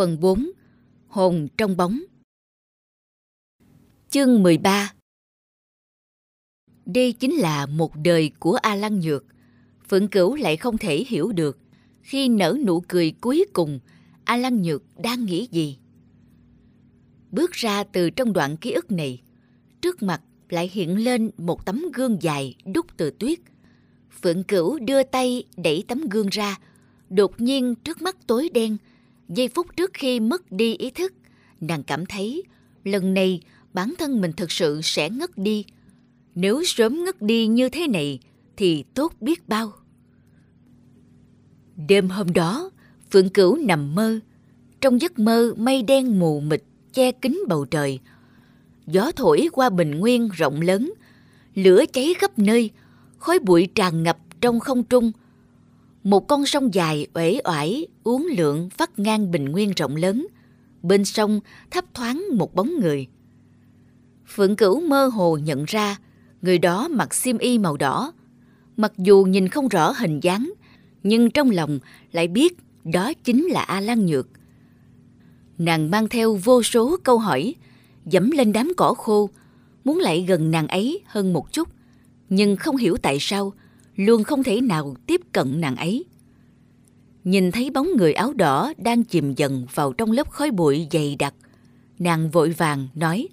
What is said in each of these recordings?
Phần 4 Hồn trong bóng Chương 13 Đây chính là một đời của A Lăng Nhược. Phượng Cửu lại không thể hiểu được khi nở nụ cười cuối cùng A Lăng Nhược đang nghĩ gì. Bước ra từ trong đoạn ký ức này, trước mặt lại hiện lên một tấm gương dài đúc từ tuyết. Phượng Cửu đưa tay đẩy tấm gương ra, đột nhiên trước mắt tối đen, giây phút trước khi mất đi ý thức, nàng cảm thấy lần này bản thân mình thực sự sẽ ngất đi. Nếu sớm ngất đi như thế này thì tốt biết bao. Đêm hôm đó, Phượng Cửu nằm mơ. Trong giấc mơ mây đen mù mịt che kín bầu trời. Gió thổi qua bình nguyên rộng lớn, lửa cháy khắp nơi, khói bụi tràn ngập trong không trung, một con sông dài uể oải, uốn lượn vắt ngang bình nguyên rộng lớn. Bên sông thấp thoáng một bóng người. Phượng cửu mơ hồ nhận ra, người đó mặc xiêm y màu đỏ. Mặc dù nhìn không rõ hình dáng, nhưng trong lòng lại biết đó chính là a lan nhược. Nàng mang theo vô số câu hỏi, dẫm lên đám cỏ khô, muốn lại gần nàng ấy hơn một chút, nhưng không hiểu tại sao luôn không thể nào tiếp cận nàng ấy. Nhìn thấy bóng người áo đỏ đang chìm dần vào trong lớp khói bụi dày đặc, nàng vội vàng nói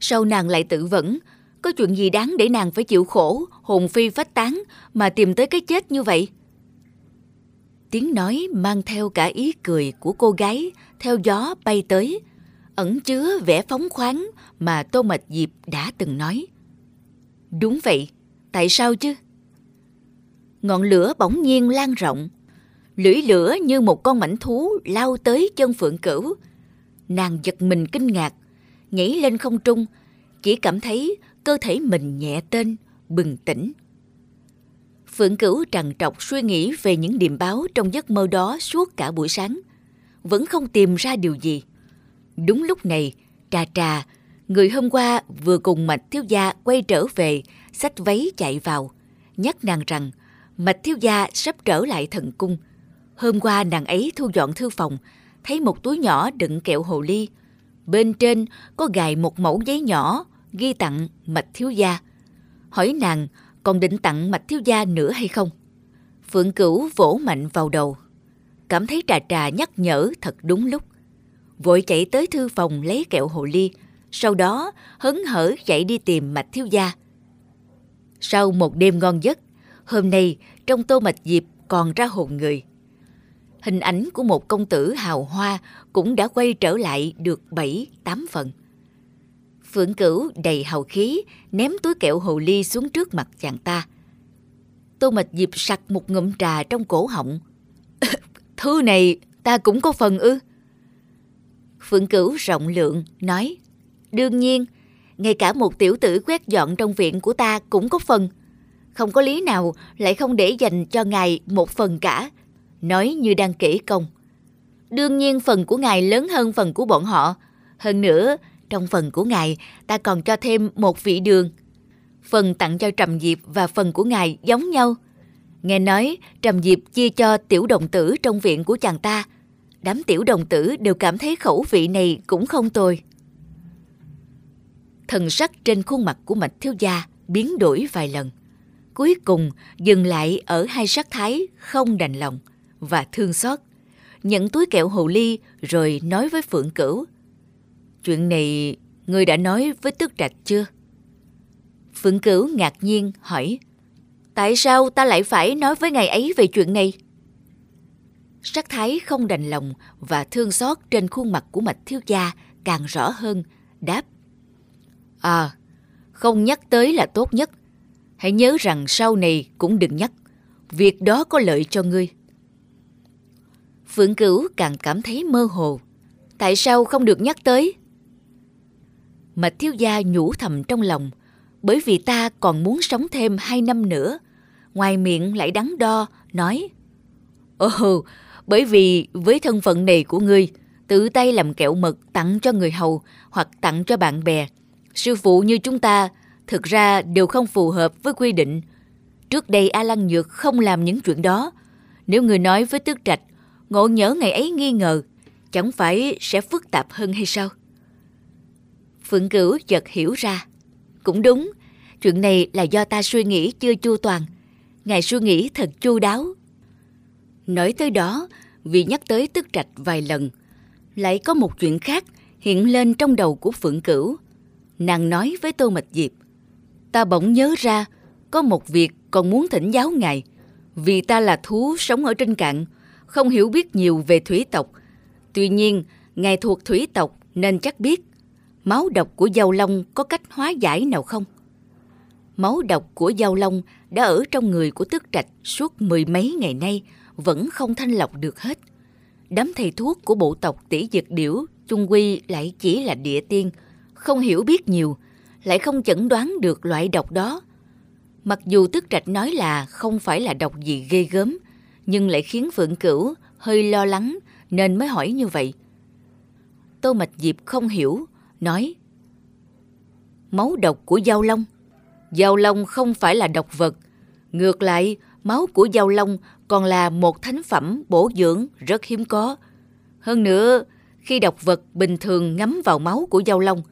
Sao nàng lại tự vẫn? Có chuyện gì đáng để nàng phải chịu khổ, hồn phi phách tán mà tìm tới cái chết như vậy? Tiếng nói mang theo cả ý cười của cô gái theo gió bay tới, ẩn chứa vẻ phóng khoáng mà Tô Mạch Diệp đã từng nói. Đúng vậy, tại sao chứ? Ngọn lửa bỗng nhiên lan rộng. Lưỡi lửa như một con mảnh thú lao tới chân phượng cửu. Nàng giật mình kinh ngạc, nhảy lên không trung, chỉ cảm thấy cơ thể mình nhẹ tên, bừng tỉnh. Phượng Cửu trằn trọc suy nghĩ về những điềm báo trong giấc mơ đó suốt cả buổi sáng. Vẫn không tìm ra điều gì. Đúng lúc này, trà trà, người hôm qua vừa cùng mạch thiếu gia quay trở về, xách váy chạy vào, nhắc nàng rằng Mạch thiếu gia sắp trở lại thần cung. Hôm qua nàng ấy thu dọn thư phòng, thấy một túi nhỏ đựng kẹo hồ ly. Bên trên có gài một mẫu giấy nhỏ ghi tặng Mạch thiếu gia. Hỏi nàng còn định tặng Mạch thiếu gia nữa hay không? Phượng Cửu vỗ mạnh vào đầu. Cảm thấy trà trà nhắc nhở thật đúng lúc. Vội chạy tới thư phòng lấy kẹo hồ ly, sau đó hấn hở chạy đi tìm Mạch thiếu gia. Sau một đêm ngon giấc, Hôm nay, trong tô mạch diệp còn ra hồn người. Hình ảnh của một công tử hào hoa cũng đã quay trở lại được 7-8 phần. Phượng cửu đầy hào khí, ném túi kẹo hồ ly xuống trước mặt chàng ta. Tô mạch diệp sặc một ngụm trà trong cổ họng. Thư này ta cũng có phần ư. Phượng cửu rộng lượng, nói. Đương nhiên, ngay cả một tiểu tử quét dọn trong viện của ta cũng có phần không có lý nào lại không để dành cho ngài một phần cả, nói như đang kể công. Đương nhiên phần của ngài lớn hơn phần của bọn họ. Hơn nữa, trong phần của ngài ta còn cho thêm một vị đường. Phần tặng cho Trầm Diệp và phần của ngài giống nhau. Nghe nói Trầm Diệp chia cho tiểu đồng tử trong viện của chàng ta. Đám tiểu đồng tử đều cảm thấy khẩu vị này cũng không tồi. Thần sắc trên khuôn mặt của Mạch Thiếu Gia biến đổi vài lần cuối cùng dừng lại ở hai sắc thái không đành lòng và thương xót. Nhận túi kẹo hồ ly rồi nói với Phượng Cửu. Chuyện này ngươi đã nói với Tước Trạch chưa? Phượng Cửu ngạc nhiên hỏi. Tại sao ta lại phải nói với ngài ấy về chuyện này? Sắc thái không đành lòng và thương xót trên khuôn mặt của mạch thiếu gia càng rõ hơn, đáp. À, không nhắc tới là tốt nhất Hãy nhớ rằng sau này cũng đừng nhắc. Việc đó có lợi cho ngươi. Phượng Cửu càng cảm thấy mơ hồ. Tại sao không được nhắc tới? Mạch thiếu gia nhủ thầm trong lòng. Bởi vì ta còn muốn sống thêm hai năm nữa. Ngoài miệng lại đắn đo, nói. Ồ, bởi vì với thân phận này của ngươi, tự tay làm kẹo mật tặng cho người hầu hoặc tặng cho bạn bè. Sư phụ như chúng ta thực ra đều không phù hợp với quy định. Trước đây A Lăng Nhược không làm những chuyện đó. Nếu người nói với Tước Trạch, ngộ nhớ ngày ấy nghi ngờ, chẳng phải sẽ phức tạp hơn hay sao? Phượng Cửu chợt hiểu ra. Cũng đúng, chuyện này là do ta suy nghĩ chưa chu toàn. Ngài suy nghĩ thật chu đáo. Nói tới đó, vì nhắc tới Tước Trạch vài lần, lại có một chuyện khác hiện lên trong đầu của Phượng Cửu. Nàng nói với Tô Mạch Diệp, ta bỗng nhớ ra có một việc còn muốn thỉnh giáo ngài. Vì ta là thú sống ở trên cạn, không hiểu biết nhiều về thủy tộc. Tuy nhiên, ngài thuộc thủy tộc nên chắc biết máu độc của dao long có cách hóa giải nào không? Máu độc của dao long đã ở trong người của tước trạch suốt mười mấy ngày nay vẫn không thanh lọc được hết. Đám thầy thuốc của bộ tộc tỷ dực điểu chung quy lại chỉ là địa tiên, không hiểu biết nhiều, lại không chẩn đoán được loại độc đó. Mặc dù tức trạch nói là không phải là độc gì ghê gớm, nhưng lại khiến Phượng Cửu hơi lo lắng nên mới hỏi như vậy. Tô Mạch Diệp không hiểu, nói Máu độc của giao long giao long không phải là độc vật, ngược lại máu của giao long còn là một thánh phẩm bổ dưỡng rất hiếm có. Hơn nữa, khi độc vật bình thường ngấm vào máu của giao long,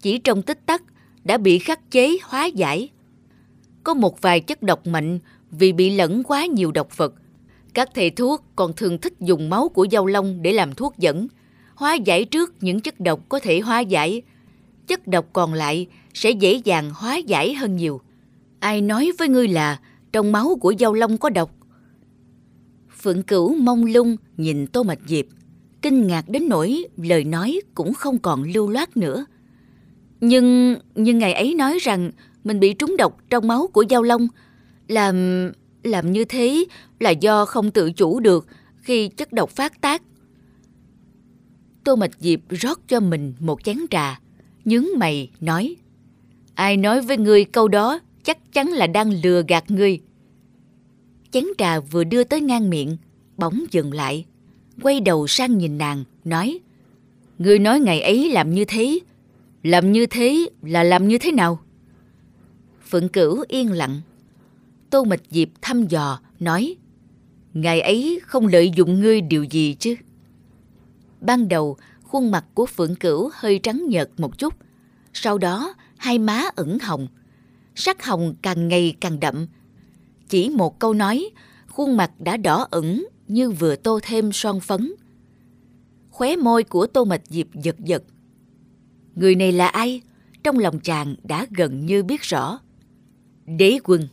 chỉ trong tích tắc đã bị khắc chế hóa giải. Có một vài chất độc mạnh vì bị lẫn quá nhiều độc vật. Các thầy thuốc còn thường thích dùng máu của dao long để làm thuốc dẫn, hóa giải trước những chất độc có thể hóa giải. Chất độc còn lại sẽ dễ dàng hóa giải hơn nhiều. Ai nói với ngươi là trong máu của dao long có độc? Phượng Cửu mông lung nhìn Tô Mạch Diệp, kinh ngạc đến nỗi lời nói cũng không còn lưu loát nữa. Nhưng nhưng ngày ấy nói rằng mình bị trúng độc trong máu của Giao Long, làm làm như thế là do không tự chủ được khi chất độc phát tác. Tô Mạch Diệp rót cho mình một chén trà, nhướng mày nói: "Ai nói với ngươi câu đó, chắc chắn là đang lừa gạt ngươi." Chén trà vừa đưa tới ngang miệng, bỗng dừng lại, quay đầu sang nhìn nàng, nói: "Ngươi nói ngày ấy làm như thế, làm như thế là làm như thế nào? Phượng Cửu yên lặng. Tô Mịch Diệp thăm dò, nói Ngày ấy không lợi dụng ngươi điều gì chứ? Ban đầu, khuôn mặt của Phượng Cửu hơi trắng nhợt một chút. Sau đó, hai má ửng hồng. Sắc hồng càng ngày càng đậm. Chỉ một câu nói, khuôn mặt đã đỏ ửng như vừa tô thêm son phấn. Khóe môi của Tô Mịch Diệp giật giật. Người này là ai? Trong lòng chàng đã gần như biết rõ. Đế quân.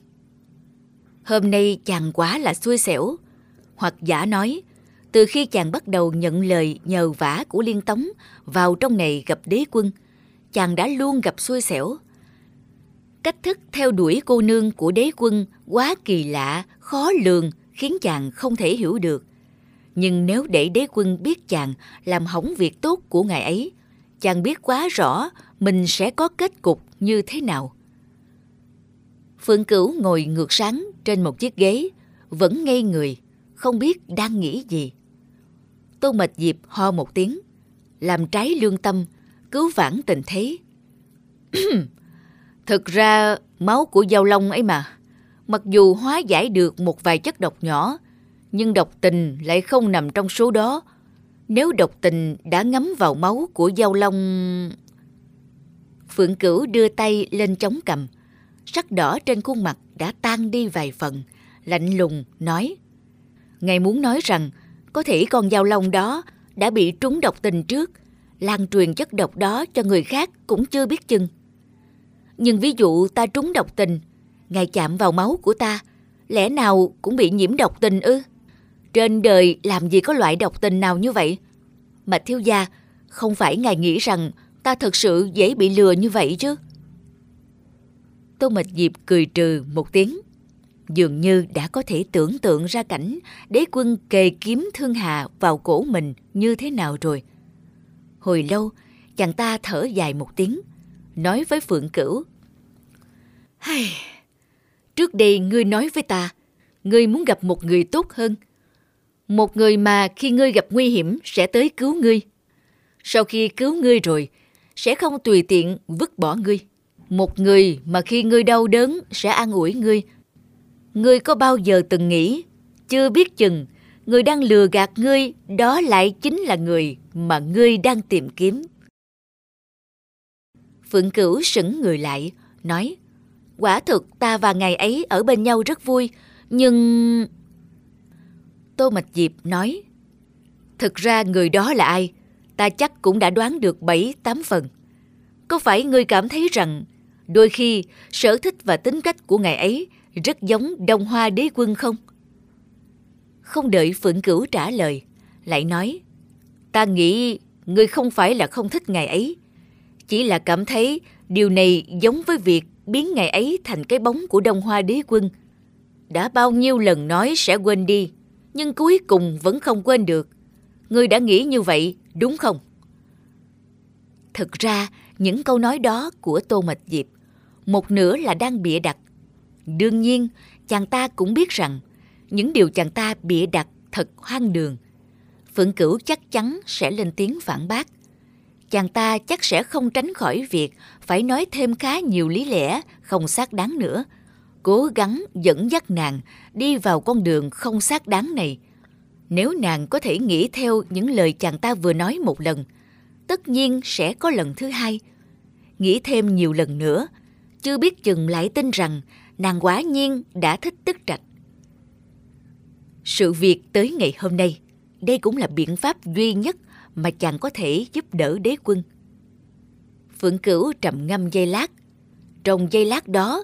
Hôm nay chàng quá là xui xẻo. Hoặc giả nói, từ khi chàng bắt đầu nhận lời nhờ vả của Liên Tống vào trong này gặp đế quân, chàng đã luôn gặp xui xẻo. Cách thức theo đuổi cô nương của đế quân quá kỳ lạ, khó lường, khiến chàng không thể hiểu được. Nhưng nếu để đế quân biết chàng làm hỏng việc tốt của ngài ấy, chàng biết quá rõ mình sẽ có kết cục như thế nào. Phượng Cửu ngồi ngược sáng trên một chiếc ghế, vẫn ngây người, không biết đang nghĩ gì. Tô Mạch Diệp ho một tiếng, làm trái lương tâm, cứu vãn tình thế. Thực ra máu của giao long ấy mà, mặc dù hóa giải được một vài chất độc nhỏ, nhưng độc tình lại không nằm trong số đó, nếu độc tình đã ngấm vào máu của Giao Long... Phượng Cửu đưa tay lên chống cầm. Sắc đỏ trên khuôn mặt đã tan đi vài phần, lạnh lùng nói. Ngài muốn nói rằng có thể con Giao Long đó đã bị trúng độc tình trước, lan truyền chất độc đó cho người khác cũng chưa biết chừng. Nhưng ví dụ ta trúng độc tình, ngài chạm vào máu của ta, lẽ nào cũng bị nhiễm độc tình ư? Trên đời làm gì có loại độc tình nào như vậy? Mà thiếu gia, không phải ngài nghĩ rằng ta thật sự dễ bị lừa như vậy chứ? Tô Mạch Diệp cười trừ một tiếng. Dường như đã có thể tưởng tượng ra cảnh đế quân kề kiếm thương hà vào cổ mình như thế nào rồi. Hồi lâu, chàng ta thở dài một tiếng, nói với Phượng Cửu. Hay, trước đây ngươi nói với ta, ngươi muốn gặp một người tốt hơn. Một người mà khi ngươi gặp nguy hiểm sẽ tới cứu ngươi. Sau khi cứu ngươi rồi, sẽ không tùy tiện vứt bỏ ngươi. Một người mà khi ngươi đau đớn sẽ an ủi ngươi. Ngươi có bao giờ từng nghĩ, chưa biết chừng, người đang lừa gạt ngươi đó lại chính là người mà ngươi đang tìm kiếm. Phượng Cửu sững người lại, nói, quả thực ta và ngày ấy ở bên nhau rất vui, nhưng... Tô Mạch Diệp nói, thực ra người đó là ai, ta chắc cũng đã đoán được bảy tám phần. Có phải ngươi cảm thấy rằng đôi khi sở thích và tính cách của ngày ấy rất giống đông hoa đế quân không? Không đợi Phượng Cửu trả lời, lại nói, ta nghĩ ngươi không phải là không thích ngày ấy, chỉ là cảm thấy điều này giống với việc biến ngày ấy thành cái bóng của đông hoa đế quân. Đã bao nhiêu lần nói sẽ quên đi, nhưng cuối cùng vẫn không quên được. Ngươi đã nghĩ như vậy, đúng không? Thực ra, những câu nói đó của Tô Mạch Diệp, một nửa là đang bịa đặt. Đương nhiên, chàng ta cũng biết rằng, những điều chàng ta bịa đặt thật hoang đường. Phượng Cửu chắc chắn sẽ lên tiếng phản bác. Chàng ta chắc sẽ không tránh khỏi việc phải nói thêm khá nhiều lý lẽ không xác đáng nữa. Cố gắng dẫn dắt nàng đi vào con đường không xác đáng này. Nếu nàng có thể nghĩ theo những lời chàng ta vừa nói một lần, tất nhiên sẽ có lần thứ hai. Nghĩ thêm nhiều lần nữa, chưa biết chừng lại tin rằng nàng quả nhiên đã thích tức trạch. Sự việc tới ngày hôm nay, đây cũng là biện pháp duy nhất mà chàng có thể giúp đỡ đế quân. Phượng Cửu trầm ngâm giây lát. Trong giây lát đó,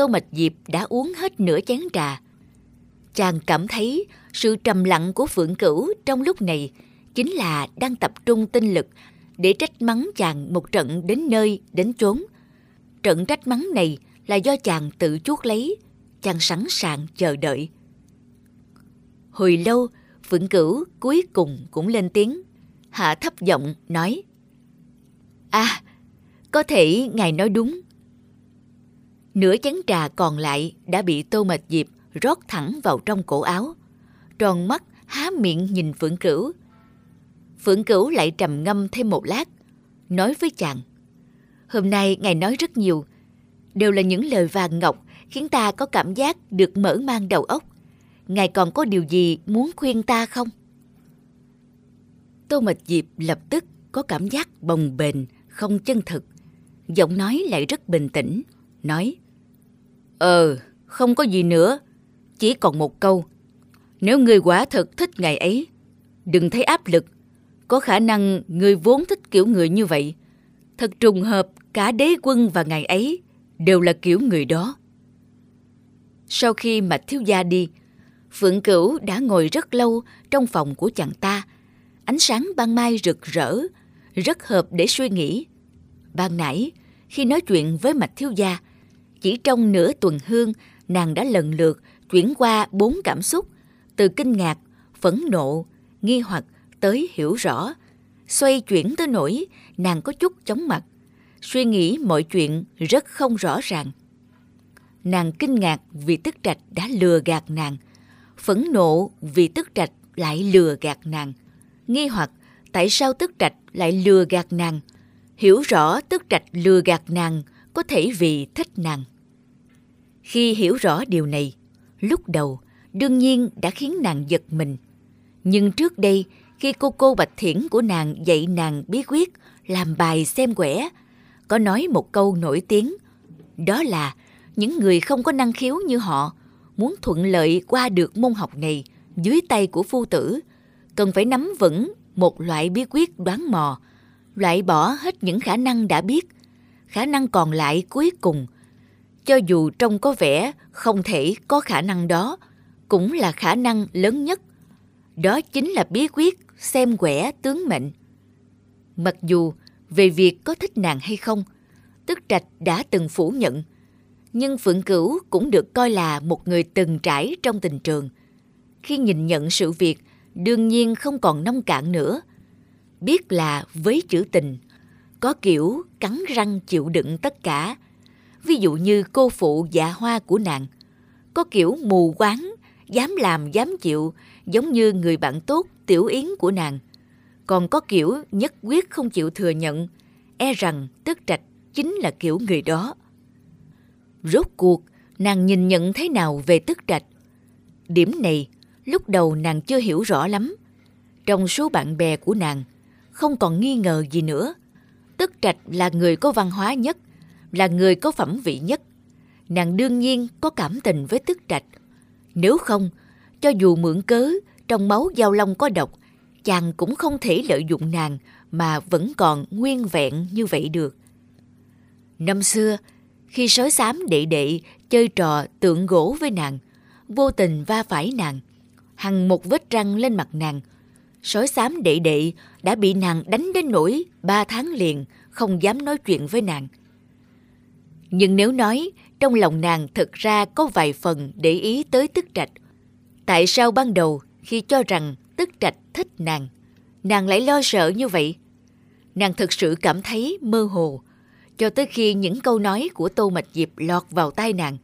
Tô Mạch Diệp đã uống hết nửa chén trà. Chàng cảm thấy sự trầm lặng của Phượng Cửu trong lúc này chính là đang tập trung tinh lực để trách mắng chàng một trận đến nơi, đến chốn. Trận trách mắng này là do chàng tự chuốt lấy, chàng sẵn sàng chờ đợi. Hồi lâu, Phượng Cửu cuối cùng cũng lên tiếng, hạ thấp giọng nói. À, có thể ngài nói đúng. Nửa chén trà còn lại đã bị Tô Mạch Diệp rót thẳng vào trong cổ áo. Tròn mắt há miệng nhìn Phượng Cửu. Phượng Cửu lại trầm ngâm thêm một lát, nói với chàng. Hôm nay ngài nói rất nhiều, đều là những lời vàng ngọc khiến ta có cảm giác được mở mang đầu óc. Ngài còn có điều gì muốn khuyên ta không? Tô Mạch Diệp lập tức có cảm giác bồng bềnh, không chân thực. Giọng nói lại rất bình tĩnh, nói Ờ, không có gì nữa, chỉ còn một câu. Nếu người quả thật thích ngày ấy, đừng thấy áp lực. Có khả năng người vốn thích kiểu người như vậy. Thật trùng hợp cả đế quân và ngày ấy đều là kiểu người đó. Sau khi Mạch Thiếu Gia đi, Phượng Cửu đã ngồi rất lâu trong phòng của chàng ta. Ánh sáng ban mai rực rỡ, rất hợp để suy nghĩ. Ban nãy, khi nói chuyện với Mạch Thiếu Gia, chỉ trong nửa tuần hương, nàng đã lần lượt chuyển qua bốn cảm xúc, từ kinh ngạc, phẫn nộ, nghi hoặc tới hiểu rõ, xoay chuyển tới nỗi nàng có chút chóng mặt, suy nghĩ mọi chuyện rất không rõ ràng. Nàng kinh ngạc vì tức trạch đã lừa gạt nàng, phẫn nộ vì tức trạch lại lừa gạt nàng, nghi hoặc tại sao tức trạch lại lừa gạt nàng, hiểu rõ tức trạch lừa gạt nàng có thể vì thích nàng. Khi hiểu rõ điều này, lúc đầu đương nhiên đã khiến nàng giật mình. Nhưng trước đây, khi cô cô Bạch Thiển của nàng dạy nàng bí quyết làm bài xem quẻ, có nói một câu nổi tiếng, đó là những người không có năng khiếu như họ muốn thuận lợi qua được môn học này dưới tay của phu tử, cần phải nắm vững một loại bí quyết đoán mò, loại bỏ hết những khả năng đã biết, khả năng còn lại cuối cùng – cho dù trông có vẻ không thể có khả năng đó, cũng là khả năng lớn nhất. Đó chính là bí quyết xem quẻ tướng mệnh. Mặc dù về việc có thích nàng hay không, Tức Trạch đã từng phủ nhận, Nhưng Phượng Cửu cũng được coi là một người từng trải trong tình trường. Khi nhìn nhận sự việc, đương nhiên không còn nông cạn nữa. Biết là với chữ tình, có kiểu cắn răng chịu đựng tất cả. Ví dụ như cô phụ dạ hoa của nàng. Có kiểu mù quáng, dám làm dám chịu, giống như người bạn tốt tiểu yến của nàng. Còn có kiểu nhất quyết không chịu thừa nhận, e rằng tức trạch chính là kiểu người đó. Rốt cuộc, nàng nhìn nhận thế nào về tức trạch? Điểm này, lúc đầu nàng chưa hiểu rõ lắm. Trong số bạn bè của nàng, không còn nghi ngờ gì nữa. Tức trạch là người có văn hóa nhất, là người có phẩm vị nhất. Nàng đương nhiên có cảm tình với tức trạch. Nếu không, cho dù mượn cớ trong máu giao long có độc, chàng cũng không thể lợi dụng nàng mà vẫn còn nguyên vẹn như vậy được. Năm xưa, khi sói xám đệ đệ chơi trò tượng gỗ với nàng, vô tình va phải nàng, hằng một vết răng lên mặt nàng. Sói xám đệ đệ đã bị nàng đánh đến nỗi ba tháng liền không dám nói chuyện với nàng. Nhưng nếu nói trong lòng nàng thực ra có vài phần để ý tới tức trạch, tại sao ban đầu khi cho rằng tức trạch thích nàng, nàng lại lo sợ như vậy? Nàng thực sự cảm thấy mơ hồ, cho tới khi những câu nói của Tô Mạch Diệp lọt vào tai nàng,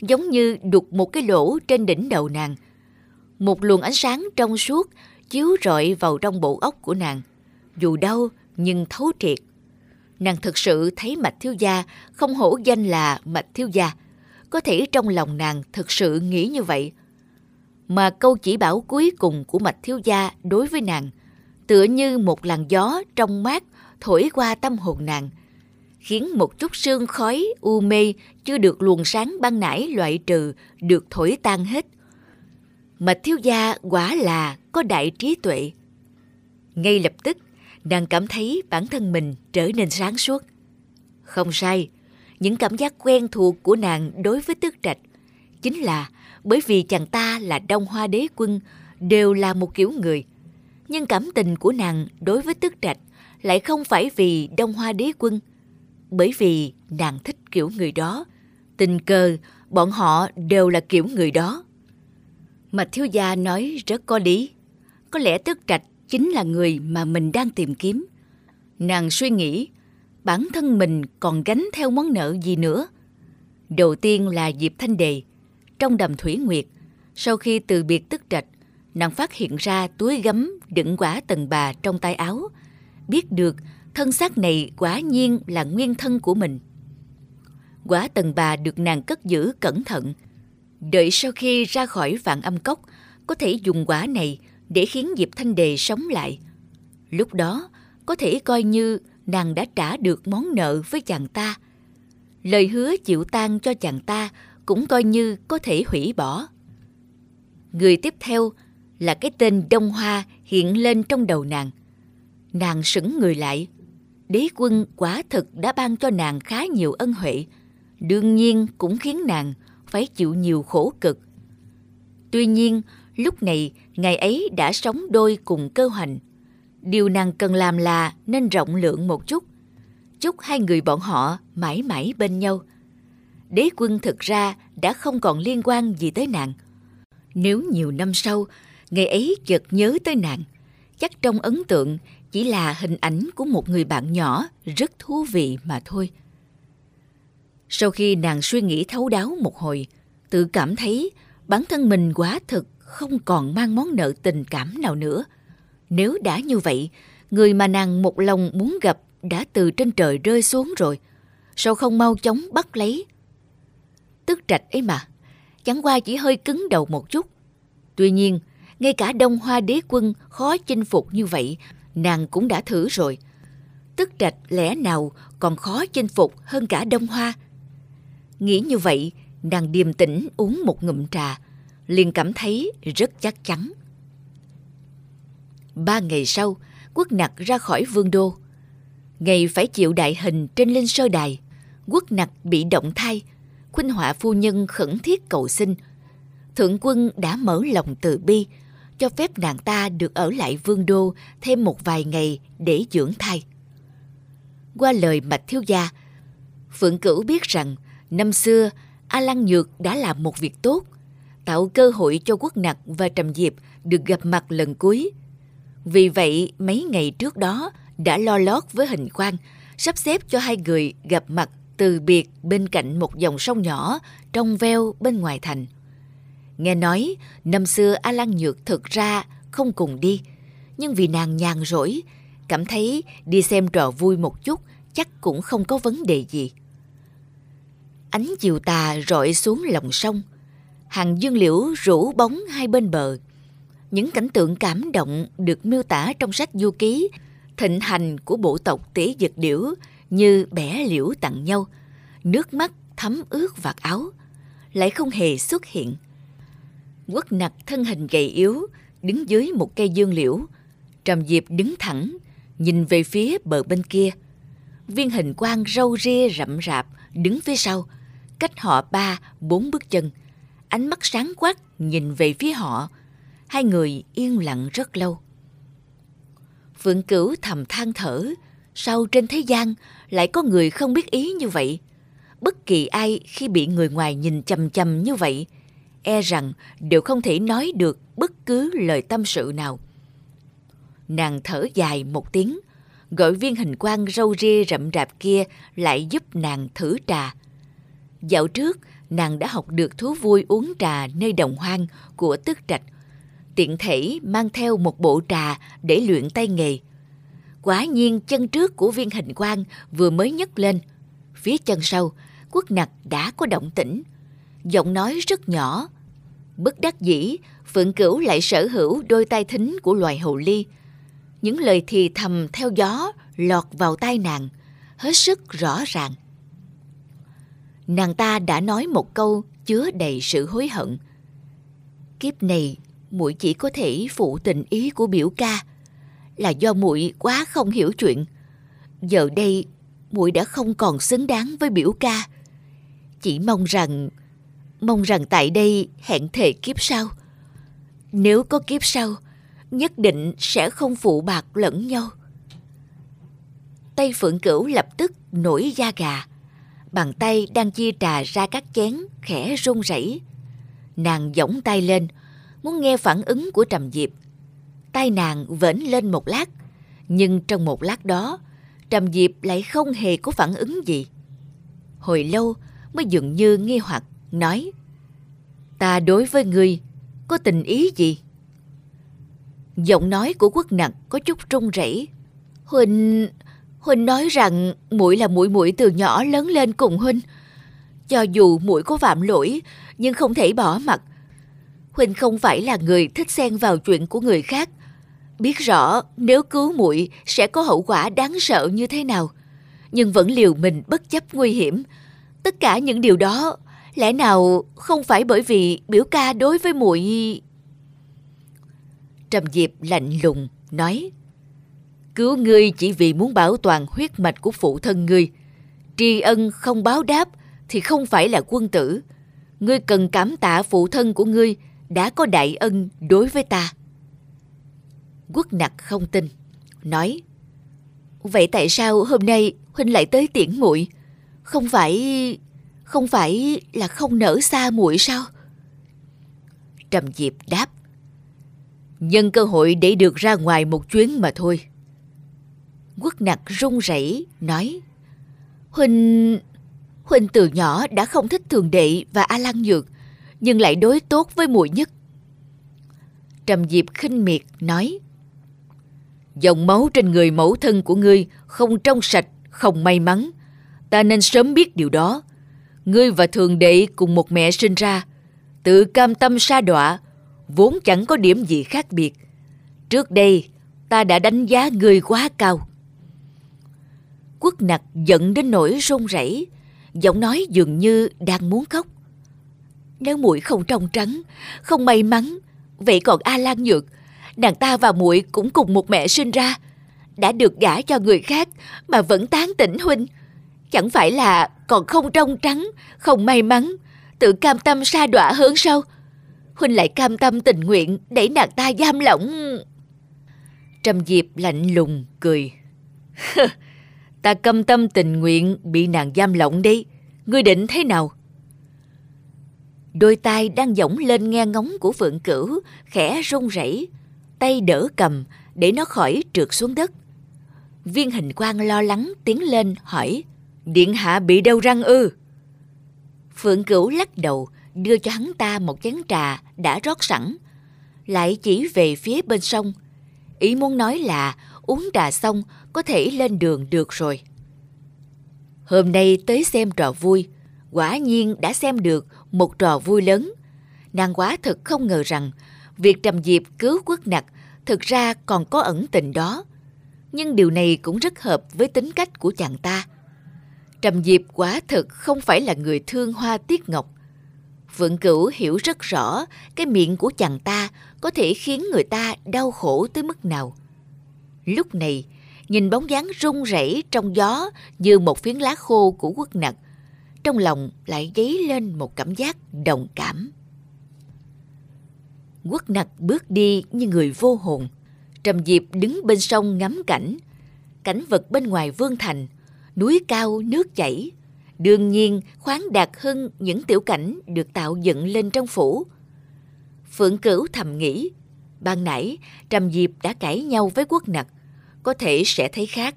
giống như đục một cái lỗ trên đỉnh đầu nàng. Một luồng ánh sáng trong suốt chiếu rọi vào trong bộ óc của nàng, dù đau nhưng thấu triệt. Nàng thực sự thấy Mạch Thiếu Gia không hổ danh là Mạch Thiếu Gia. Có thể trong lòng nàng thực sự nghĩ như vậy. Mà câu chỉ bảo cuối cùng của Mạch Thiếu Gia đối với nàng tựa như một làn gió trong mát thổi qua tâm hồn nàng, khiến một chút sương khói u mê chưa được luồng sáng ban nãy loại trừ được thổi tan hết. Mạch thiếu gia quả là có đại trí tuệ. Ngay lập tức, nàng cảm thấy bản thân mình trở nên sáng suốt. Không sai, những cảm giác quen thuộc của nàng đối với tước trạch chính là bởi vì chàng ta là Đông Hoa đế quân đều là một kiểu người. Nhưng cảm tình của nàng đối với tước trạch lại không phải vì Đông Hoa đế quân, bởi vì nàng thích kiểu người đó. Tình cờ, bọn họ đều là kiểu người đó. Mạch thiếu gia nói rất có lý. Có lẽ tước trạch chính là người mà mình đang tìm kiếm. Nàng suy nghĩ, bản thân mình còn gánh theo món nợ gì nữa. Đầu tiên là Diệp Thanh Đề. Trong đầm Thủy Nguyệt, sau khi từ biệt tức trạch, nàng phát hiện ra túi gấm đựng quả tần bà trong tay áo, biết được thân xác này quả nhiên là nguyên thân của mình. Quả tần bà được nàng cất giữ cẩn thận. Đợi sau khi ra khỏi vạn âm cốc, có thể dùng quả này để khiến Diệp Thanh Đề sống lại. Lúc đó, có thể coi như nàng đã trả được món nợ với chàng ta. Lời hứa chịu tan cho chàng ta cũng coi như có thể hủy bỏ. Người tiếp theo là cái tên Đông Hoa hiện lên trong đầu nàng – Nàng sững người lại. Đế quân quả thực đã ban cho nàng khá nhiều ân huệ, đương nhiên cũng khiến nàng phải chịu nhiều khổ cực. Tuy nhiên, lúc này ngày ấy đã sống đôi cùng cơ hoành. Điều nàng cần làm là nên rộng lượng một chút, chúc hai người bọn họ mãi mãi bên nhau. Đế quân thực ra đã không còn liên quan gì tới nàng. Nếu nhiều năm sau, ngày ấy chợt nhớ tới nàng, chắc trong ấn tượng chỉ là hình ảnh của một người bạn nhỏ rất thú vị mà thôi. Sau khi nàng suy nghĩ thấu đáo một hồi, tự cảm thấy bản thân mình quá thực không còn mang món nợ tình cảm nào nữa. Nếu đã như vậy, người mà nàng một lòng muốn gặp đã từ trên trời rơi xuống rồi. Sao không mau chóng bắt lấy? Tức trạch ấy mà, chẳng qua chỉ hơi cứng đầu một chút. Tuy nhiên, ngay cả đông hoa đế quân khó chinh phục như vậy nàng cũng đã thử rồi. Tức trạch lẽ nào còn khó chinh phục hơn cả đông hoa. Nghĩ như vậy, nàng điềm tĩnh uống một ngụm trà, liền cảm thấy rất chắc chắn. Ba ngày sau, quốc nặc ra khỏi vương đô. Ngày phải chịu đại hình trên linh sơ đài, quốc nặc bị động thai, khuynh họa phu nhân khẩn thiết cầu xin. Thượng quân đã mở lòng từ bi, cho phép nàng ta được ở lại vương đô thêm một vài ngày để dưỡng thai. Qua lời Mạch Thiếu Gia, Phượng Cửu biết rằng Năm xưa, A Lăng Nhược đã làm một việc tốt, tạo cơ hội cho Quốc Nặc và Trầm Diệp được gặp mặt lần cuối. Vì vậy, mấy ngày trước đó đã lo lót với hình quan, sắp xếp cho hai người gặp mặt từ biệt bên cạnh một dòng sông nhỏ trong veo bên ngoài thành. Nghe nói, năm xưa A lan Nhược thực ra không cùng đi, nhưng vì nàng nhàn rỗi, cảm thấy đi xem trò vui một chút chắc cũng không có vấn đề gì. Ánh chiều tà rọi xuống lòng sông, hàng dương liễu rủ bóng hai bên bờ. Những cảnh tượng cảm động được miêu tả trong sách du ký thịnh hành của bộ tộc tỉ dực điểu như bẻ liễu tặng nhau, nước mắt thấm ướt vạt áo, lại không hề xuất hiện. Quốc nặc thân hình gầy yếu, đứng dưới một cây dương liễu, Trầm Diệp đứng thẳng, nhìn về phía bờ bên kia. Viên hình quang râu ria rậm rạp, đứng phía sau, cách họ ba, bốn bước chân. Ánh mắt sáng quắc nhìn về phía họ. Hai người yên lặng rất lâu. Phượng Cửu thầm than thở, sao trên thế gian lại có người không biết ý như vậy? Bất kỳ ai khi bị người ngoài nhìn chầm chầm như vậy, e rằng đều không thể nói được bất cứ lời tâm sự nào. Nàng thở dài một tiếng, gọi viên hình quan râu ria rậm rạp kia lại giúp nàng thử trà. Dạo trước, nàng đã học được thú vui uống trà nơi đồng hoang của tức trạch, tiện thể mang theo một bộ trà để luyện tay nghề. Quả nhiên chân trước của viên hình quang vừa mới nhấc lên, phía chân sau, quốc nặc đã có động tĩnh. Giọng nói rất nhỏ. Bất đắc dĩ, Phượng Cửu lại sở hữu đôi tai thính của loài hồ ly. Những lời thì thầm theo gió lọt vào tai nàng, hết sức rõ ràng. Nàng ta đã nói một câu chứa đầy sự hối hận. Kiếp này, muội chỉ có thể phụ tình ý của biểu ca, là do muội quá không hiểu chuyện. Giờ đây, muội đã không còn xứng đáng với biểu ca. Chỉ mong rằng, mong rằng tại đây hẹn thề kiếp sau. Nếu có kiếp sau, nhất định sẽ không phụ bạc lẫn nhau. Tay Phượng Cửu lập tức nổi da gà. Bàn tay đang chia trà ra các chén, khẽ run rẩy. Nàng giỏng tay lên, muốn nghe phản ứng của Trầm Diệp. Tay nàng vẫn lên một lát, nhưng trong một lát đó, Trầm Diệp lại không hề có phản ứng gì. Hồi lâu mới dường như nghi hoặc, nói Ta đối với ngươi có tình ý gì? Giọng nói của quốc nặc có chút run rẩy. Huynh... Huynh nói rằng muội là muội muội từ nhỏ lớn lên cùng huynh. Cho dù muội có phạm lỗi, nhưng không thể bỏ mặt. Huynh không phải là người thích xen vào chuyện của người khác. Biết rõ nếu cứu muội sẽ có hậu quả đáng sợ như thế nào, nhưng vẫn liều mình bất chấp nguy hiểm. Tất cả những điều đó lẽ nào không phải bởi vì biểu ca đối với muội Trầm Diệp lạnh lùng nói: Cứu ngươi chỉ vì muốn bảo toàn huyết mạch của phụ thân ngươi. Tri ân không báo đáp thì không phải là quân tử. Ngươi cần cảm tạ phụ thân của ngươi đã có đại ân đối với ta. Quốc nặc không tin, nói Vậy tại sao hôm nay Huynh lại tới tiễn muội Không phải... không phải là không nở xa muội sao? Trầm Diệp đáp Nhân cơ hội để được ra ngoài một chuyến mà thôi. Quốc nặc run rẩy nói Huynh... Huynh từ nhỏ đã không thích thường đệ và A Lăng Nhược Nhưng lại đối tốt với muội nhất. Trầm Diệp khinh miệt nói Dòng máu trên người mẫu thân của ngươi Không trong sạch, không may mắn. Ta nên sớm biết điều đó. Ngươi và thường đệ cùng một mẹ sinh ra. Tự cam tâm sa đọa Vốn chẳng có điểm gì khác biệt. Trước đây ta đã đánh giá ngươi quá cao quất nặc giận đến nỗi run rẩy, giọng nói dường như đang muốn khóc. Nếu muội không trong trắng, không may mắn, vậy còn A Lan Nhược, nàng ta và muội cũng cùng một mẹ sinh ra, đã được gả cho người khác mà vẫn tán tỉnh huynh, chẳng phải là còn không trong trắng, không may mắn, tự cam tâm sa đọa hơn sao? Huynh lại cam tâm tình nguyện để nàng ta giam lỏng. Trầm Diệp lạnh lùng cười. Ta câm tâm tình nguyện bị nàng giam lỏng đi. ngươi định thế nào? Đôi tay đang dõng lên nghe ngóng của Phượng Cửu, khẽ run rẩy, tay đỡ cầm để nó khỏi trượt xuống đất. Viên hình quan lo lắng tiến lên hỏi, Điện hạ bị đau răng ư? Phượng Cửu lắc đầu, đưa cho hắn ta một chén trà đã rót sẵn, lại chỉ về phía bên sông. Ý muốn nói là uống trà xong có thể lên đường được rồi. Hôm nay tới xem trò vui, quả nhiên đã xem được một trò vui lớn. Nàng quá thật không ngờ rằng việc Trầm Diệp cứu quốc nặc thực ra còn có ẩn tình đó. Nhưng điều này cũng rất hợp với tính cách của chàng ta. Trầm Diệp quả thực không phải là người thương hoa tiết ngọc. Phượng Cửu hiểu rất rõ cái miệng của chàng ta có thể khiến người ta đau khổ tới mức nào. Lúc này, nhìn bóng dáng rung rẩy trong gió như một phiến lá khô của quốc nặc, trong lòng lại dấy lên một cảm giác đồng cảm. Quốc nặc bước đi như người vô hồn. Trầm Diệp đứng bên sông ngắm cảnh. Cảnh vật bên ngoài vương thành, núi cao nước chảy. Đương nhiên khoáng đạt hơn những tiểu cảnh được tạo dựng lên trong phủ. Phượng Cửu thầm nghĩ, ban nãy Trầm Diệp đã cãi nhau với quốc nặc, có thể sẽ thấy khác.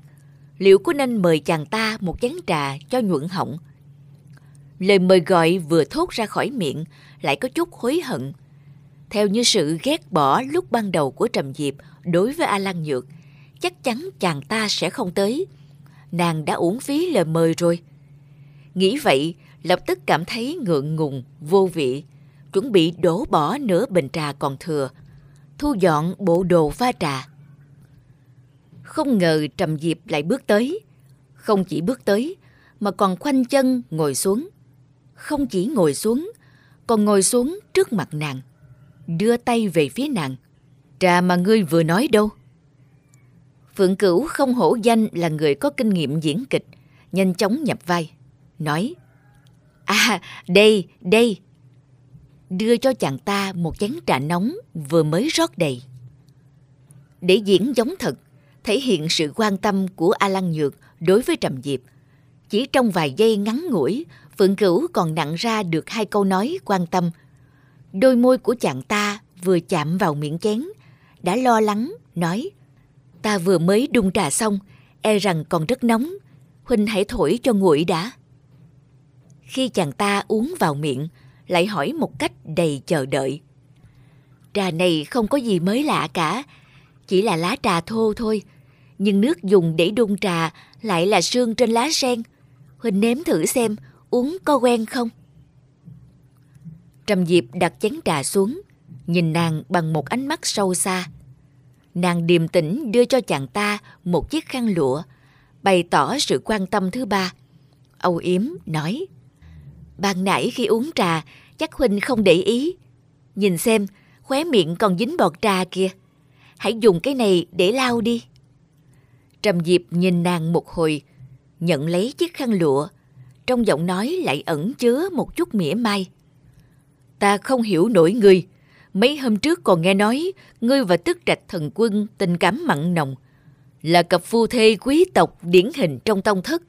Liệu có nên mời chàng ta một chén trà cho nhuận họng? Lời mời gọi vừa thốt ra khỏi miệng lại có chút hối hận. Theo như sự ghét bỏ lúc ban đầu của Trầm Diệp đối với A Lan Nhược, chắc chắn chàng ta sẽ không tới. Nàng đã uổng phí lời mời rồi. Nghĩ vậy, lập tức cảm thấy ngượng ngùng, vô vị, chuẩn bị đổ bỏ nửa bình trà còn thừa, thu dọn bộ đồ pha trà. Không ngờ Trầm Diệp lại bước tới. Không chỉ bước tới, mà còn khoanh chân ngồi xuống. Không chỉ ngồi xuống, còn ngồi xuống trước mặt nàng. Đưa tay về phía nàng. Trà mà ngươi vừa nói đâu? Phượng Cửu không hổ danh là người có kinh nghiệm diễn kịch, nhanh chóng nhập vai. Nói, À, đây, đây. Đưa cho chàng ta một chén trà nóng vừa mới rót đầy. Để diễn giống thật, thể hiện sự quan tâm của A Lăng Nhược đối với Trầm Diệp. Chỉ trong vài giây ngắn ngủi, Phượng Cửu còn nặng ra được hai câu nói quan tâm. Đôi môi của chàng ta vừa chạm vào miệng chén, đã lo lắng, nói Ta vừa mới đun trà xong, e rằng còn rất nóng. Huynh hãy thổi cho nguội đã. Khi chàng ta uống vào miệng, lại hỏi một cách đầy chờ đợi. Trà này không có gì mới lạ cả, chỉ là lá trà thô thôi, nhưng nước dùng để đun trà lại là sương trên lá sen. Huỳnh nếm thử xem, uống có quen không? Trầm Diệp đặt chén trà xuống, nhìn nàng bằng một ánh mắt sâu xa. Nàng điềm tĩnh đưa cho chàng ta một chiếc khăn lụa, bày tỏ sự quan tâm thứ ba. Âu Yếm nói, Ban nãy khi uống trà, chắc Huynh không để ý. Nhìn xem, khóe miệng còn dính bọt trà kìa. Hãy dùng cái này để lau đi. Trầm Diệp nhìn nàng một hồi, nhận lấy chiếc khăn lụa. Trong giọng nói lại ẩn chứa một chút mỉa mai. Ta không hiểu nổi ngươi. Mấy hôm trước còn nghe nói ngươi và tức trạch thần quân tình cảm mặn nồng. Là cặp phu thê quý tộc điển hình trong tông thất.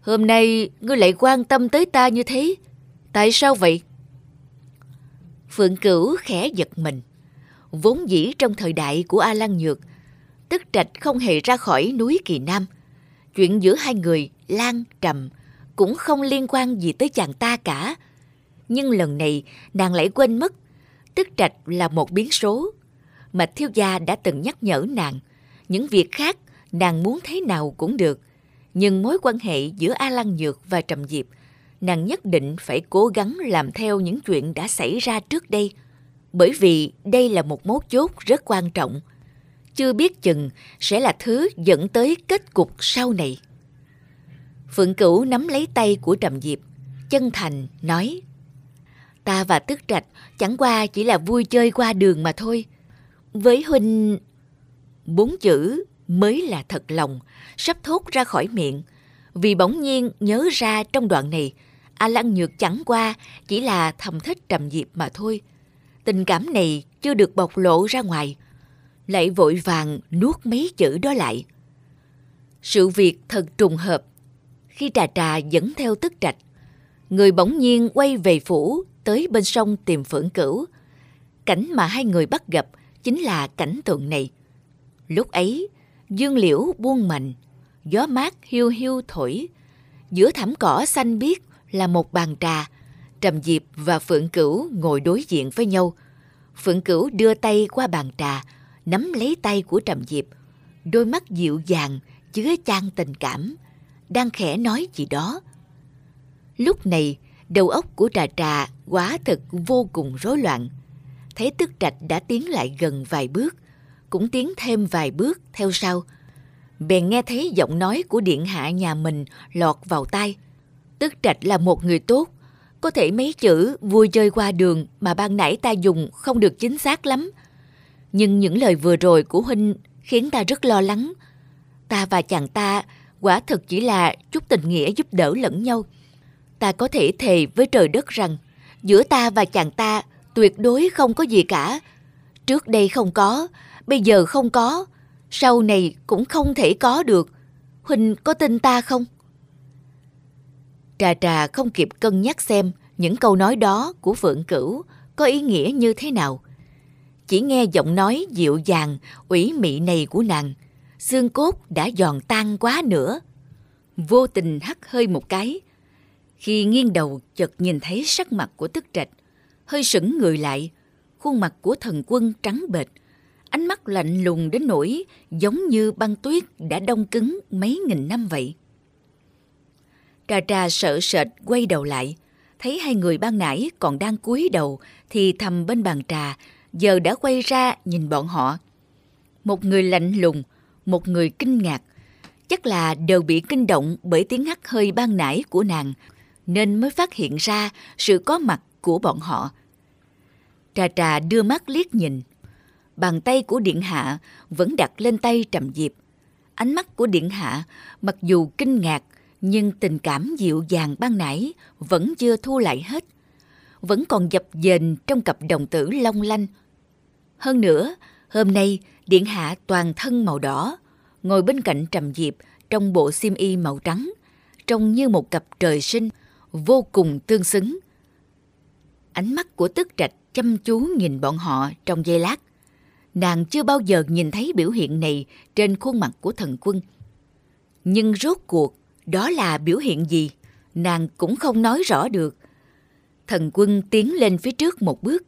Hôm nay ngươi lại quan tâm tới ta như thế. Tại sao vậy? Phượng Cửu khẽ giật mình. Vốn dĩ trong thời đại của A Lan Nhược, Tức Trạch không hề ra khỏi núi Kỳ Nam. Chuyện giữa hai người, Lan, Trầm, cũng không liên quan gì tới chàng ta cả. Nhưng lần này, nàng lại quên mất. Tức Trạch là một biến số. Mạch Thiếu Gia đã từng nhắc nhở nàng. Những việc khác, nàng muốn thế nào cũng được. Nhưng mối quan hệ giữa A Lan Nhược và Trầm Diệp – nàng nhất định phải cố gắng làm theo những chuyện đã xảy ra trước đây, bởi vì đây là một mấu chốt rất quan trọng. Chưa biết chừng sẽ là thứ dẫn tới kết cục sau này. Phượng Cửu nắm lấy tay của Trầm Diệp, chân thành nói Ta và Tức Trạch chẳng qua chỉ là vui chơi qua đường mà thôi. Với Huynh... Bốn chữ mới là thật lòng, sắp thốt ra khỏi miệng, vì bỗng nhiên nhớ ra trong đoạn này A Lăng Nhược chẳng qua chỉ là thầm thích Trầm Diệp mà thôi. Tình cảm này chưa được bộc lộ ra ngoài, lại vội vàng nuốt mấy chữ đó lại. Sự việc thật trùng hợp. Khi trà trà dẫn theo tức trạch, người bỗng nhiên quay về phủ tới bên sông tìm phượng cửu. Cảnh mà hai người bắt gặp chính là cảnh tượng này. Lúc ấy, dương liễu buông mạnh, gió mát hiu hiu thổi. Giữa thảm cỏ xanh biếc là một bàn trà. Trầm Diệp và Phượng Cửu ngồi đối diện với nhau. Phượng Cửu đưa tay qua bàn trà, nắm lấy tay của Trầm Diệp. Đôi mắt dịu dàng, chứa chan tình cảm, đang khẽ nói gì đó. Lúc này, đầu óc của trà trà quá thực vô cùng rối loạn. Thấy tức trạch đã tiến lại gần vài bước, cũng tiến thêm vài bước theo sau. Bèn nghe thấy giọng nói của điện hạ nhà mình lọt vào tai. Tức trạch là một người tốt, có thể mấy chữ vui chơi qua đường mà ban nãy ta dùng không được chính xác lắm. Nhưng những lời vừa rồi của Huynh khiến ta rất lo lắng. Ta và chàng ta quả thực chỉ là chút tình nghĩa giúp đỡ lẫn nhau. Ta có thể thề với trời đất rằng giữa ta và chàng ta tuyệt đối không có gì cả. Trước đây không có, bây giờ không có, sau này cũng không thể có được. Huynh có tin ta không? Trà trà không kịp cân nhắc xem những câu nói đó của Phượng Cửu có ý nghĩa như thế nào. Chỉ nghe giọng nói dịu dàng, ủy mị này của nàng, xương cốt đã giòn tan quá nữa. Vô tình hắt hơi một cái. Khi nghiêng đầu chợt nhìn thấy sắc mặt của tức trạch, hơi sững người lại, khuôn mặt của thần quân trắng bệch, ánh mắt lạnh lùng đến nỗi giống như băng tuyết đã đông cứng mấy nghìn năm vậy. Trà trà sợ sệt quay đầu lại, thấy hai người ban nãy còn đang cúi đầu thì thầm bên bàn trà, giờ đã quay ra nhìn bọn họ. Một người lạnh lùng, một người kinh ngạc, chắc là đều bị kinh động bởi tiếng hắt hơi ban nãy của nàng, nên mới phát hiện ra sự có mặt của bọn họ. Trà trà đưa mắt liếc nhìn. Bàn tay của Điện Hạ vẫn đặt lên tay Trầm Diệp. Ánh mắt của Điện Hạ mặc dù kinh ngạc nhưng tình cảm dịu dàng ban nãy vẫn chưa thu lại hết. Vẫn còn dập dềnh trong cặp đồng tử long lanh. Hơn nữa, hôm nay Điện Hạ toàn thân màu đỏ, ngồi bên cạnh Trầm Diệp trong bộ xiêm y màu trắng, trông như một cặp trời sinh, vô cùng tương xứng. Ánh mắt của tức trạch chăm chú nhìn bọn họ trong giây lát. Nàng chưa bao giờ nhìn thấy biểu hiện này trên khuôn mặt của thần quân. Nhưng rốt cuộc, đó là biểu hiện gì? Nàng cũng không nói rõ được. Thần quân tiến lên phía trước một bước,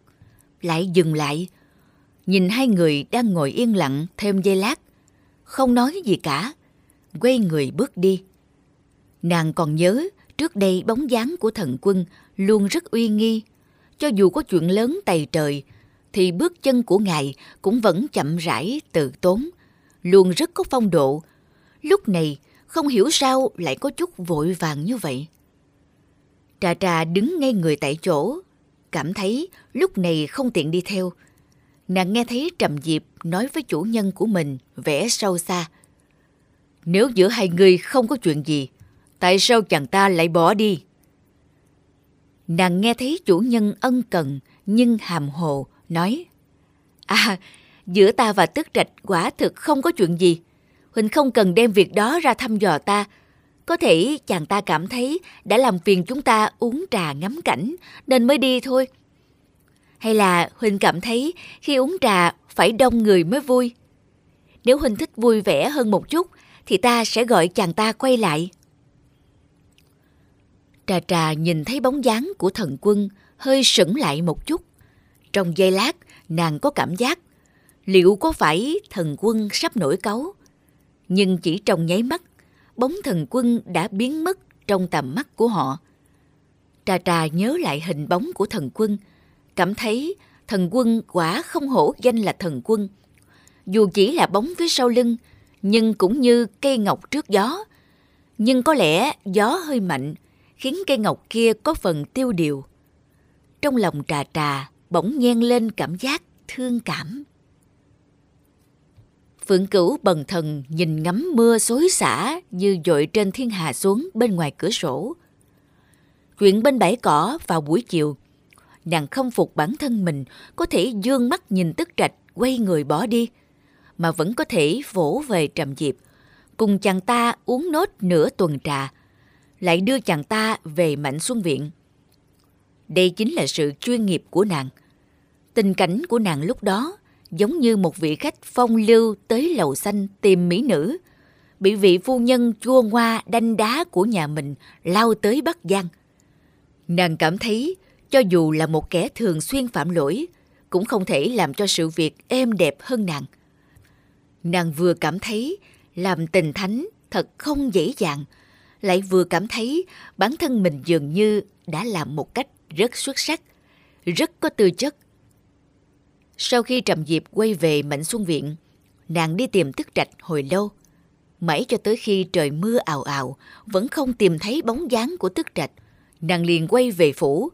lại dừng lại, nhìn hai người đang ngồi yên lặng thêm giây lát, không nói gì cả, quay người bước đi. Nàng còn nhớ trước đây bóng dáng của thần quân luôn rất uy nghi, cho dù có chuyện lớn tày trời, thì bước chân của ngài cũng vẫn chậm rãi từ tốn, luôn rất có phong độ. Lúc này không hiểu sao lại có chút vội vàng như vậy. Trà trà đứng ngay người tại chỗ, cảm thấy lúc này không tiện đi theo. Nàng nghe thấy Trầm Diệp nói với chủ nhân của mình vẻ sâu xa. Nếu giữa hai người không có chuyện gì, tại sao chàng ta lại bỏ đi? Nàng nghe thấy chủ nhân ân cần nhưng hàm hồ nói À, giữa ta và tức trạch quả thực không có chuyện gì. Huỳnh không cần đem việc đó ra thăm dò ta. Có thể chàng ta cảm thấy đã làm phiền chúng ta uống trà ngắm cảnh nên mới đi thôi. Hay là Huỳnh cảm thấy khi uống trà phải đông người mới vui. Nếu Huỳnh thích vui vẻ hơn một chút thì ta sẽ gọi chàng ta quay lại. Trà trà nhìn thấy bóng dáng của thần quân hơi sững lại một chút. Trong giây lát, nàng có cảm giác liệu có phải thần quân sắp nổi cáu? Nhưng chỉ trong nháy mắt, bóng thần quân đã biến mất trong tầm mắt của họ. Trà trà nhớ lại hình bóng của thần quân, cảm thấy thần quân quả không hổ danh là thần quân. Dù chỉ là bóng phía sau lưng, nhưng cũng như cây ngọc trước gió. Nhưng có lẽ gió hơi mạnh, khiến cây ngọc kia có phần tiêu điều. Trong lòng trà trà bỗng nhen lên cảm giác thương cảm. Phượng Cửu bần thần nhìn ngắm mưa xối xả như dội trên thiên hà xuống bên ngoài cửa sổ. Chuyện bên bãi cỏ vào buổi chiều, nàng không phục bản thân mình có thể dương mắt nhìn tức trạch quay người bỏ đi, mà vẫn có thể vỗ về trầm diệp, cùng chàng ta uống nốt nửa tuần trà. lại đưa chàng ta về Mạnh Xuân Viện. Đây chính là sự chuyên nghiệp của nàng. Tình cảnh của nàng lúc đó giống như một vị khách phong lưu tới lầu xanh tìm mỹ nữ, bị vị phu nhân chua ngoa đanh đá của nhà mình lao tới Bắc Giang. Nàng cảm thấy cho dù là một kẻ thường xuyên phạm lỗi, cũng không thể làm cho sự việc êm đẹp hơn nàng. Nàng vừa cảm thấy làm tình thánh thật không dễ dàng, lại vừa cảm thấy bản thân mình dường như đã làm một cách rất xuất sắc, rất có tư chất. Sau khi Trầm Diệp quay về Mạnh Xuân Viện, nàng đi tìm tức trạch hồi lâu. Mãi cho tới khi trời mưa ào ào, vẫn không tìm thấy bóng dáng của tức trạch, nàng liền quay về phủ.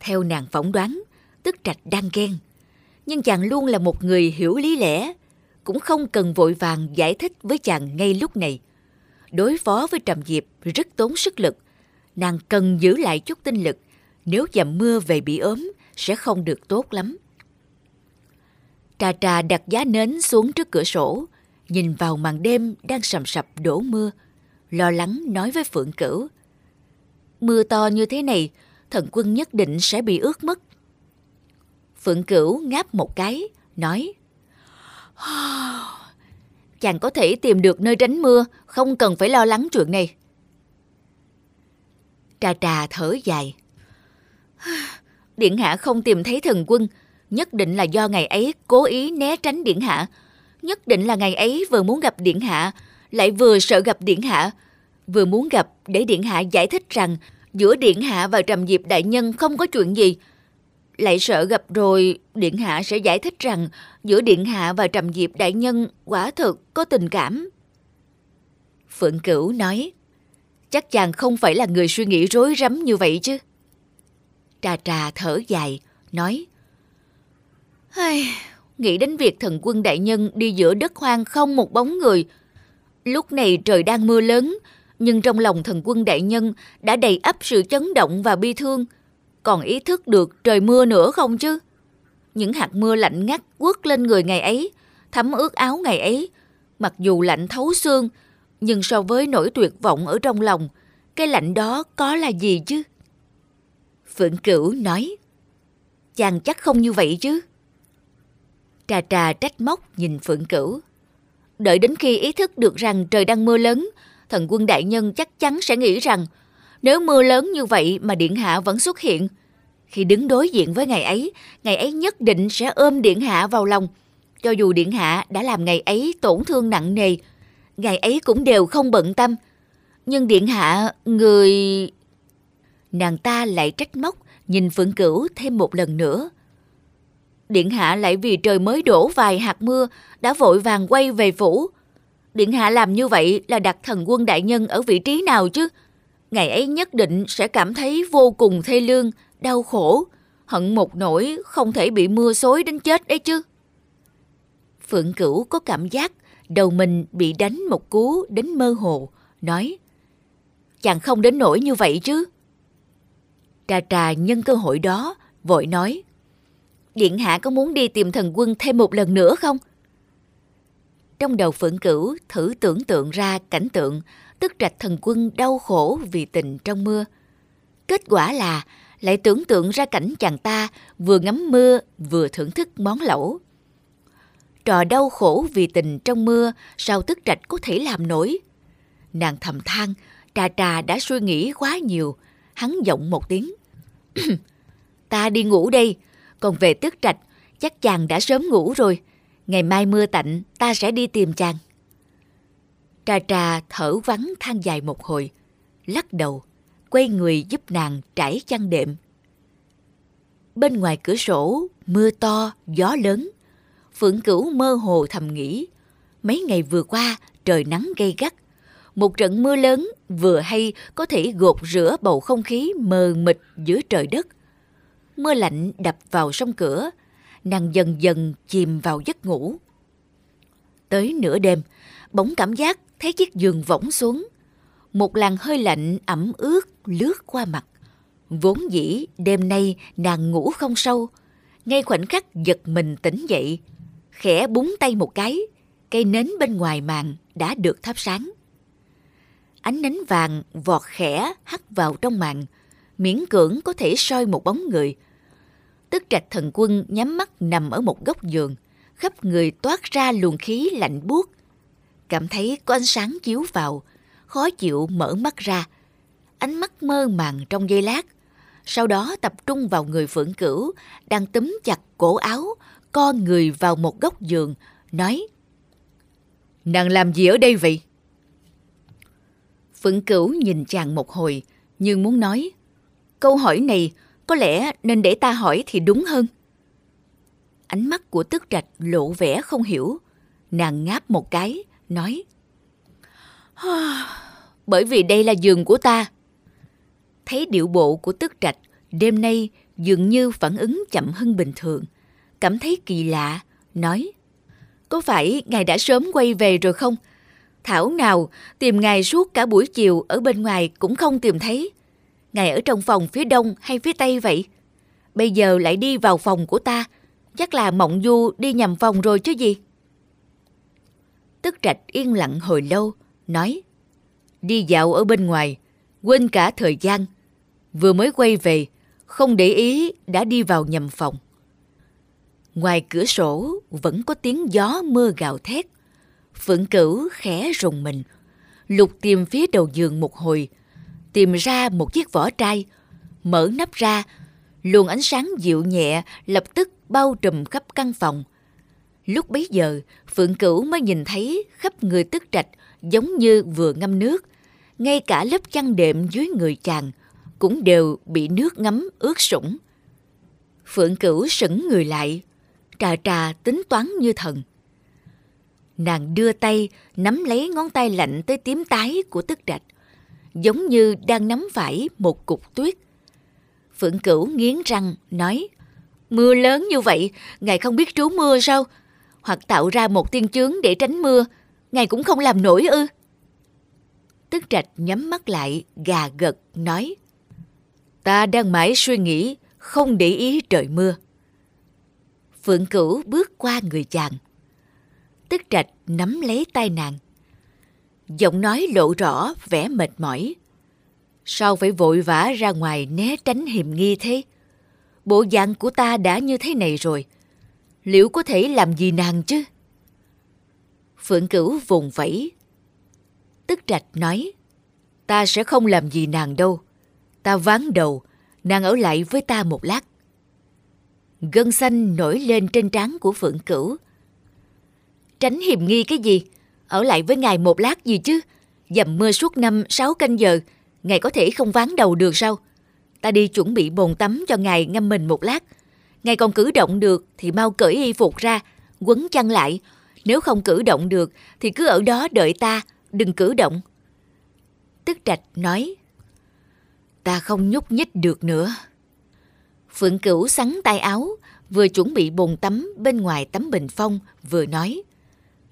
Theo nàng phỏng đoán, tức trạch đang ghen. Nhưng chàng luôn là một người hiểu lý lẽ, cũng không cần vội vàng giải thích với chàng ngay lúc này. Đối phó với Trầm Diệp rất tốn sức lực, nàng cần giữ lại chút tinh lực, nếu dầm mưa về bị ốm sẽ không được tốt lắm. Trà trà đặt giá nến xuống trước cửa sổ, nhìn vào màn đêm đang sầm sập đổ mưa, lo lắng nói với Phượng Cửu. Mưa to như thế này, thần quân nhất định sẽ bị ướt mất. Phượng Cửu ngáp một cái, nói Chàng có thể tìm được nơi tránh mưa, không cần phải lo lắng chuyện này. Trà trà thở dài. Điện hạ không tìm thấy thần quân, nhất định là do ngày ấy cố ý né tránh điện hạ. Nhất định là ngày ấy vừa muốn gặp điện hạ, lại vừa sợ gặp điện hạ, vừa muốn gặp để điện hạ giải thích rằng giữa điện hạ và trầm diệp đại nhân không có chuyện gì. Lại sợ gặp rồi điện hạ sẽ giải thích rằng giữa điện hạ và trầm diệp đại nhân quả thực có tình cảm. Phượng Cửu nói, chắc chàng không phải là người suy nghĩ rối rắm như vậy chứ. Trà trà thở dài, nói, Ai, nghĩ đến việc thần quân đại nhân đi giữa đất hoang không một bóng người. Lúc này trời đang mưa lớn, nhưng trong lòng thần quân đại nhân đã đầy ắp sự chấn động và bi thương. Còn ý thức được trời mưa nữa không chứ? Những hạt mưa lạnh ngắt quất lên người ngày ấy, thấm ướt áo ngày ấy. Mặc dù lạnh thấu xương, nhưng so với nỗi tuyệt vọng ở trong lòng, cái lạnh đó có là gì chứ? Phượng Cửu nói, chàng chắc không như vậy chứ? Trà trà trách móc nhìn Phượng Cửu. Đợi đến khi ý thức được rằng trời đang mưa lớn, thần quân đại nhân chắc chắn sẽ nghĩ rằng nếu mưa lớn như vậy mà Điện Hạ vẫn xuất hiện, khi đứng đối diện với ngày ấy, ngày ấy nhất định sẽ ôm Điện Hạ vào lòng. Cho dù Điện Hạ đã làm ngày ấy tổn thương nặng nề, ngày ấy cũng đều không bận tâm. Nhưng Điện Hạ, người... Nàng ta lại trách móc, nhìn Phượng Cửu thêm một lần nữa. Điện Hạ lại vì trời mới đổ vài hạt mưa, đã vội vàng quay về phủ. Điện Hạ làm như vậy là đặt thần quân đại nhân ở vị trí nào chứ? Ngày ấy nhất định sẽ cảm thấy vô cùng thê lương, đau khổ, hận một nỗi không thể bị mưa xối đến chết đấy chứ. Phượng Cửu có cảm giác đầu mình bị đánh một cú đến mơ hồ, nói Chàng không đến nỗi như vậy chứ. Trà trà nhân cơ hội đó, vội nói Điện hạ có muốn đi tìm thần quân thêm một lần nữa không? Trong đầu Phượng Cửu thử tưởng tượng ra cảnh tượng tức trạch thần quân đau khổ vì tình trong mưa. Kết quả là lại tưởng tượng ra cảnh chàng ta vừa ngắm mưa vừa thưởng thức món lẩu. Trò đau khổ vì tình trong mưa sao tức trạch có thể làm nổi? Nàng thầm than, trà trà đã suy nghĩ quá nhiều, hắn giọng một tiếng. ta đi ngủ đây, còn về tức trạch, chắc chàng đã sớm ngủ rồi. Ngày mai mưa tạnh, ta sẽ đi tìm chàng. Trà trà thở vắng than dài một hồi, lắc đầu, quay người giúp nàng trải chăn đệm. Bên ngoài cửa sổ, mưa to, gió lớn. Phượng Cửu mơ hồ thầm nghĩ, mấy ngày vừa qua trời nắng gay gắt. Một trận mưa lớn vừa hay có thể gột rửa bầu không khí mờ mịt giữa trời đất. Mưa lạnh đập vào sông cửa, nàng dần dần chìm vào giấc ngủ. Tới nửa đêm, bỗng cảm giác thấy chiếc giường võng xuống. Một làn hơi lạnh ẩm ướt lướt qua mặt. Vốn dĩ đêm nay nàng ngủ không sâu. Ngay khoảnh khắc giật mình tỉnh dậy, khẽ búng tay một cái, cây nến bên ngoài màn đã được thắp sáng. Ánh nến vàng vọt khẽ hắt vào trong màn, miễn cưỡng có thể soi một bóng người. Tức trạch thần quân nhắm mắt nằm ở một góc giường, khắp người toát ra luồng khí lạnh buốt. Cảm thấy có ánh sáng chiếu vào, khó chịu mở mắt ra. Ánh mắt mơ màng trong giây lát, sau đó tập trung vào người phượng cửu đang túm chặt cổ áo, co người vào một góc giường, nói Nàng làm gì ở đây vậy? Phượng cửu nhìn chàng một hồi, nhưng muốn nói Câu hỏi này có lẽ nên để ta hỏi thì đúng hơn. Ánh mắt của tức trạch lộ vẻ không hiểu. Nàng ngáp một cái, nói Bởi vì đây là giường của ta. Thấy điệu bộ của tức trạch, đêm nay dường như phản ứng chậm hơn bình thường. Cảm thấy kỳ lạ, nói Có phải ngài đã sớm quay về rồi không? Thảo nào tìm ngài suốt cả buổi chiều ở bên ngoài cũng không tìm thấy. Ngài ở trong phòng phía đông hay phía tây vậy? Bây giờ lại đi vào phòng của ta, chắc là mộng du đi nhầm phòng rồi chứ gì? Tức trạch yên lặng hồi lâu, nói Đi dạo ở bên ngoài, quên cả thời gian. Vừa mới quay về, không để ý đã đi vào nhầm phòng. Ngoài cửa sổ vẫn có tiếng gió mưa gào thét. Phượng cửu khẽ rùng mình, lục tìm phía đầu giường một hồi, tìm ra một chiếc vỏ trai, mở nắp ra, luồng ánh sáng dịu nhẹ lập tức bao trùm khắp căn phòng. Lúc bấy giờ, Phượng Cửu mới nhìn thấy khắp người tức trạch giống như vừa ngâm nước. Ngay cả lớp chăn đệm dưới người chàng cũng đều bị nước ngấm ướt sũng. Phượng Cửu sững người lại, trà trà tính toán như thần. Nàng đưa tay nắm lấy ngón tay lạnh tới tím tái của tức trạch, giống như đang nắm phải một cục tuyết. Phượng Cửu nghiến răng nói, mưa lớn như vậy, ngài không biết trú mưa sao? Hoặc tạo ra một tiên chướng để tránh mưa, ngài cũng không làm nổi ư? Tức trạch nhắm mắt lại, gà gật, nói, ta đang mãi suy nghĩ, không để ý trời mưa. Phượng Cửu bước qua người chàng. Tức trạch nắm lấy tay nàng. Giọng nói lộ rõ vẻ mệt mỏi. Sao phải vội vã ra ngoài né tránh hiểm nghi thế? Bộ dạng của ta đã như thế này rồi. Liệu có thể làm gì nàng chứ? Phượng cửu vùng vẫy. Tức trạch nói, ta sẽ không làm gì nàng đâu. Ta ván đầu, nàng ở lại với ta một lát. Gân xanh nổi lên trên trán của Phượng Cửu. Tránh hiểm nghi cái gì? Ở lại với ngài một lát gì chứ? Dầm mưa suốt năm sáu canh giờ, ngài có thể không ván đầu được sao? Ta đi chuẩn bị bồn tắm cho ngài ngâm mình một lát. Ngài còn cử động được thì mau cởi y phục ra, quấn chăn lại. Nếu không cử động được thì cứ ở đó đợi ta, đừng cử động. Tức trạch nói, ta không nhúc nhích được nữa. Phượng Cửu sắn tay áo, vừa chuẩn bị bồn tắm bên ngoài tấm bình phong, vừa nói.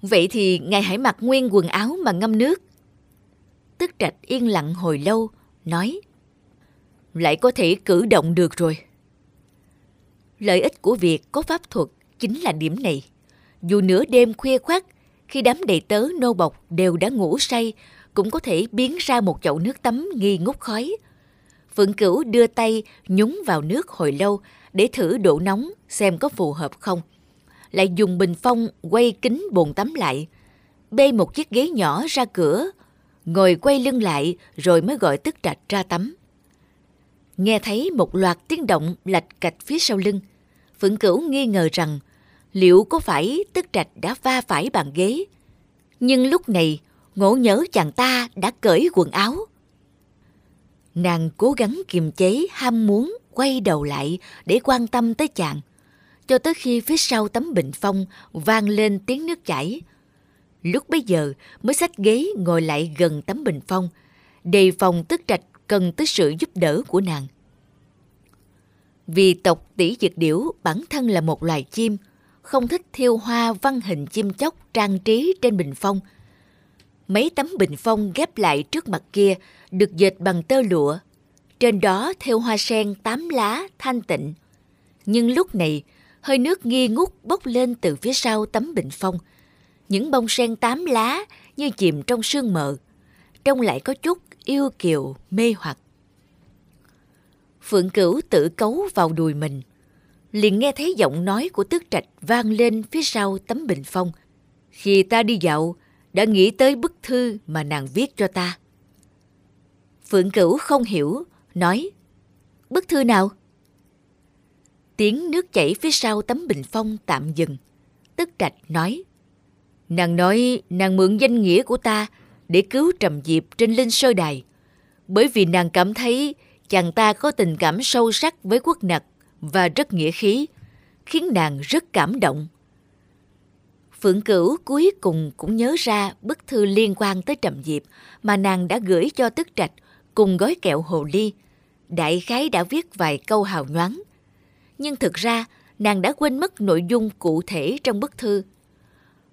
Vậy thì ngài hãy mặc nguyên quần áo mà ngâm nước. Tức trạch yên lặng hồi lâu, nói. Lại có thể cử động được rồi. Lợi ích của việc có pháp thuật chính là điểm này. Dù nửa đêm khuya khoắt, khi đám đầy tớ nô bọc đều đã ngủ say, cũng có thể biến ra một chậu nước tắm nghi ngút khói, Phượng Cửu đưa tay nhúng vào nước hồi lâu để thử độ nóng xem có phù hợp không. Lại dùng bình phong quay kính bồn tắm lại, bê một chiếc ghế nhỏ ra cửa, ngồi quay lưng lại rồi mới gọi tức trạch ra tắm. Nghe thấy một loạt tiếng động lạch cạch phía sau lưng, Phượng Cửu nghi ngờ rằng liệu có phải tức trạch đã va phải bàn ghế. Nhưng lúc này, ngộ nhớ chàng ta đã cởi quần áo. Nàng cố gắng kiềm chế ham muốn quay đầu lại để quan tâm tới chàng. Cho tới khi phía sau tấm bình phong vang lên tiếng nước chảy. Lúc bấy giờ mới xách ghế ngồi lại gần tấm bình phong, đề phòng tức trạch cần tới sự giúp đỡ của nàng. Vì tộc tỷ dực điểu bản thân là một loài chim, không thích thiêu hoa văn hình chim chóc trang trí trên bình phong – Mấy tấm bình phong ghép lại trước mặt kia được dệt bằng tơ lụa. Trên đó theo hoa sen tám lá thanh tịnh. Nhưng lúc này, hơi nước nghi ngút bốc lên từ phía sau tấm bình phong. Những bông sen tám lá như chìm trong sương mờ. trông lại có chút yêu kiều mê hoặc. Phượng Cửu tự cấu vào đùi mình, liền nghe thấy giọng nói của Tước Trạch vang lên phía sau tấm bình phong. Khi ta đi dạo, đã nghĩ tới bức thư mà nàng viết cho ta. Phượng Cửu không hiểu, nói, bức thư nào? Tiếng nước chảy phía sau tấm bình phong tạm dừng. Tức trạch nói, nàng nói nàng mượn danh nghĩa của ta để cứu Trầm Diệp trên linh sơ đài. Bởi vì nàng cảm thấy chàng ta có tình cảm sâu sắc với quốc nặc và rất nghĩa khí, khiến nàng rất cảm động. Phượng Cửu cuối cùng cũng nhớ ra bức thư liên quan tới Trầm Diệp mà nàng đã gửi cho Tức Trạch cùng gói kẹo hồ ly. Đại khái đã viết vài câu hào nhoáng. Nhưng thực ra, nàng đã quên mất nội dung cụ thể trong bức thư.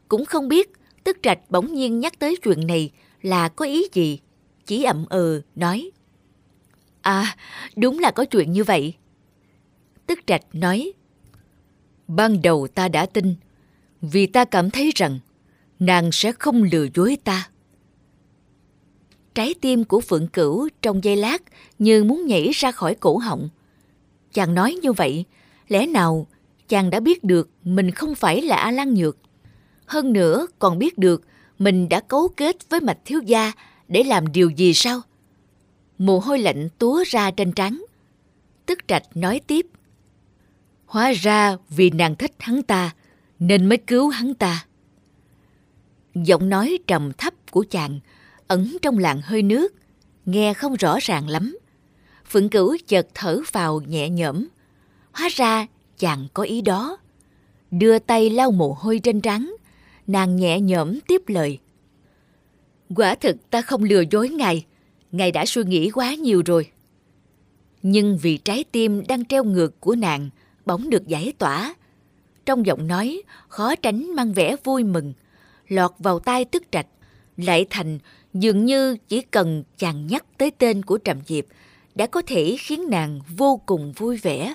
Cũng không biết Tức Trạch bỗng nhiên nhắc tới chuyện này là có ý gì. Chỉ ậm ừ, nói. À, đúng là có chuyện như vậy. Tức Trạch nói. Ban đầu ta đã tin, vì ta cảm thấy rằng nàng sẽ không lừa dối ta. Trái tim của Phượng Cửu trong giây lát như muốn nhảy ra khỏi cổ họng. Chàng nói như vậy, lẽ nào chàng đã biết được mình không phải là A Lan Nhược. Hơn nữa còn biết được mình đã cấu kết với mạch thiếu gia để làm điều gì sao? Mồ hôi lạnh túa ra trên trán. Tức trạch nói tiếp. Hóa ra vì nàng thích hắn ta, nên mới cứu hắn ta. Giọng nói trầm thấp của chàng ẩn trong làn hơi nước, nghe không rõ ràng lắm. Phượng cửu chợt thở vào nhẹ nhõm. Hóa ra chàng có ý đó. Đưa tay lau mồ hôi trên trán, nàng nhẹ nhõm tiếp lời. Quả thực ta không lừa dối ngài, ngài đã suy nghĩ quá nhiều rồi. Nhưng vì trái tim đang treo ngược của nàng bỗng được giải tỏa, trong giọng nói khó tránh mang vẻ vui mừng, lọt vào tai tức trạch, lại thành dường như chỉ cần chàng nhắc tới tên của Trầm Diệp đã có thể khiến nàng vô cùng vui vẻ.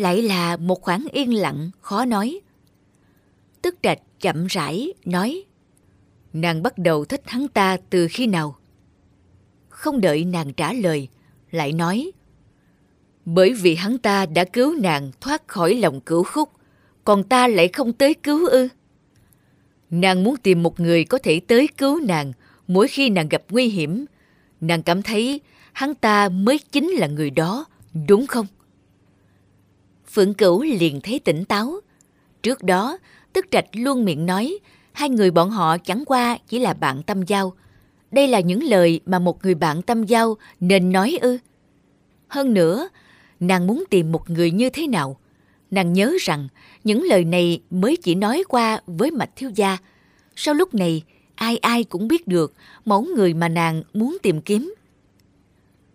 Lại là một khoảng yên lặng khó nói. Tức trạch chậm rãi nói Nàng bắt đầu thích hắn ta từ khi nào? Không đợi nàng trả lời, lại nói Bởi vì hắn ta đã cứu nàng thoát khỏi lòng cửu khúc, còn ta lại không tới cứu ư? Nàng muốn tìm một người có thể tới cứu nàng mỗi khi nàng gặp nguy hiểm. Nàng cảm thấy hắn ta mới chính là người đó, đúng không? Phượng Cửu liền thấy tỉnh táo. Trước đó, Tức Trạch luôn miệng nói hai người bọn họ chẳng qua chỉ là bạn tâm giao. Đây là những lời mà một người bạn tâm giao nên nói ư. Hơn nữa, nàng muốn tìm một người như thế nào? Nàng nhớ rằng những lời này mới chỉ nói qua với Mạch Thiếu Gia. Sau lúc này, ai ai cũng biết được mẫu người mà nàng muốn tìm kiếm.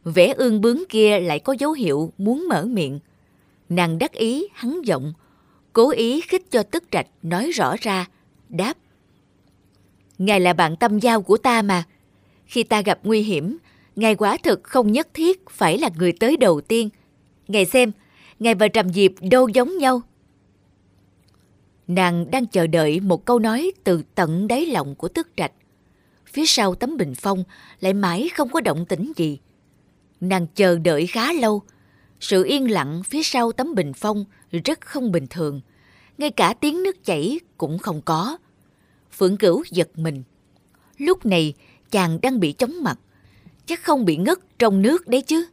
Vẻ ương bướng kia lại có dấu hiệu muốn mở miệng. Nàng đắc ý hắn giọng, cố ý khích cho tức trạch nói rõ ra, đáp. Ngài là bạn tâm giao của ta mà. Khi ta gặp nguy hiểm, Ngài quả thực không nhất thiết phải là người tới đầu tiên. Ngài xem, Ngài và Trầm Diệp đâu giống nhau. Nàng đang chờ đợi một câu nói từ tận đáy lòng của tức trạch. Phía sau tấm bình phong lại mãi không có động tĩnh gì. Nàng chờ đợi khá lâu. Sự yên lặng phía sau tấm bình phong rất không bình thường. Ngay cả tiếng nước chảy cũng không có. Phượng Cửu giật mình. Lúc này chàng đang bị chóng mặt. Chắc không bị ngất trong nước đấy chứ.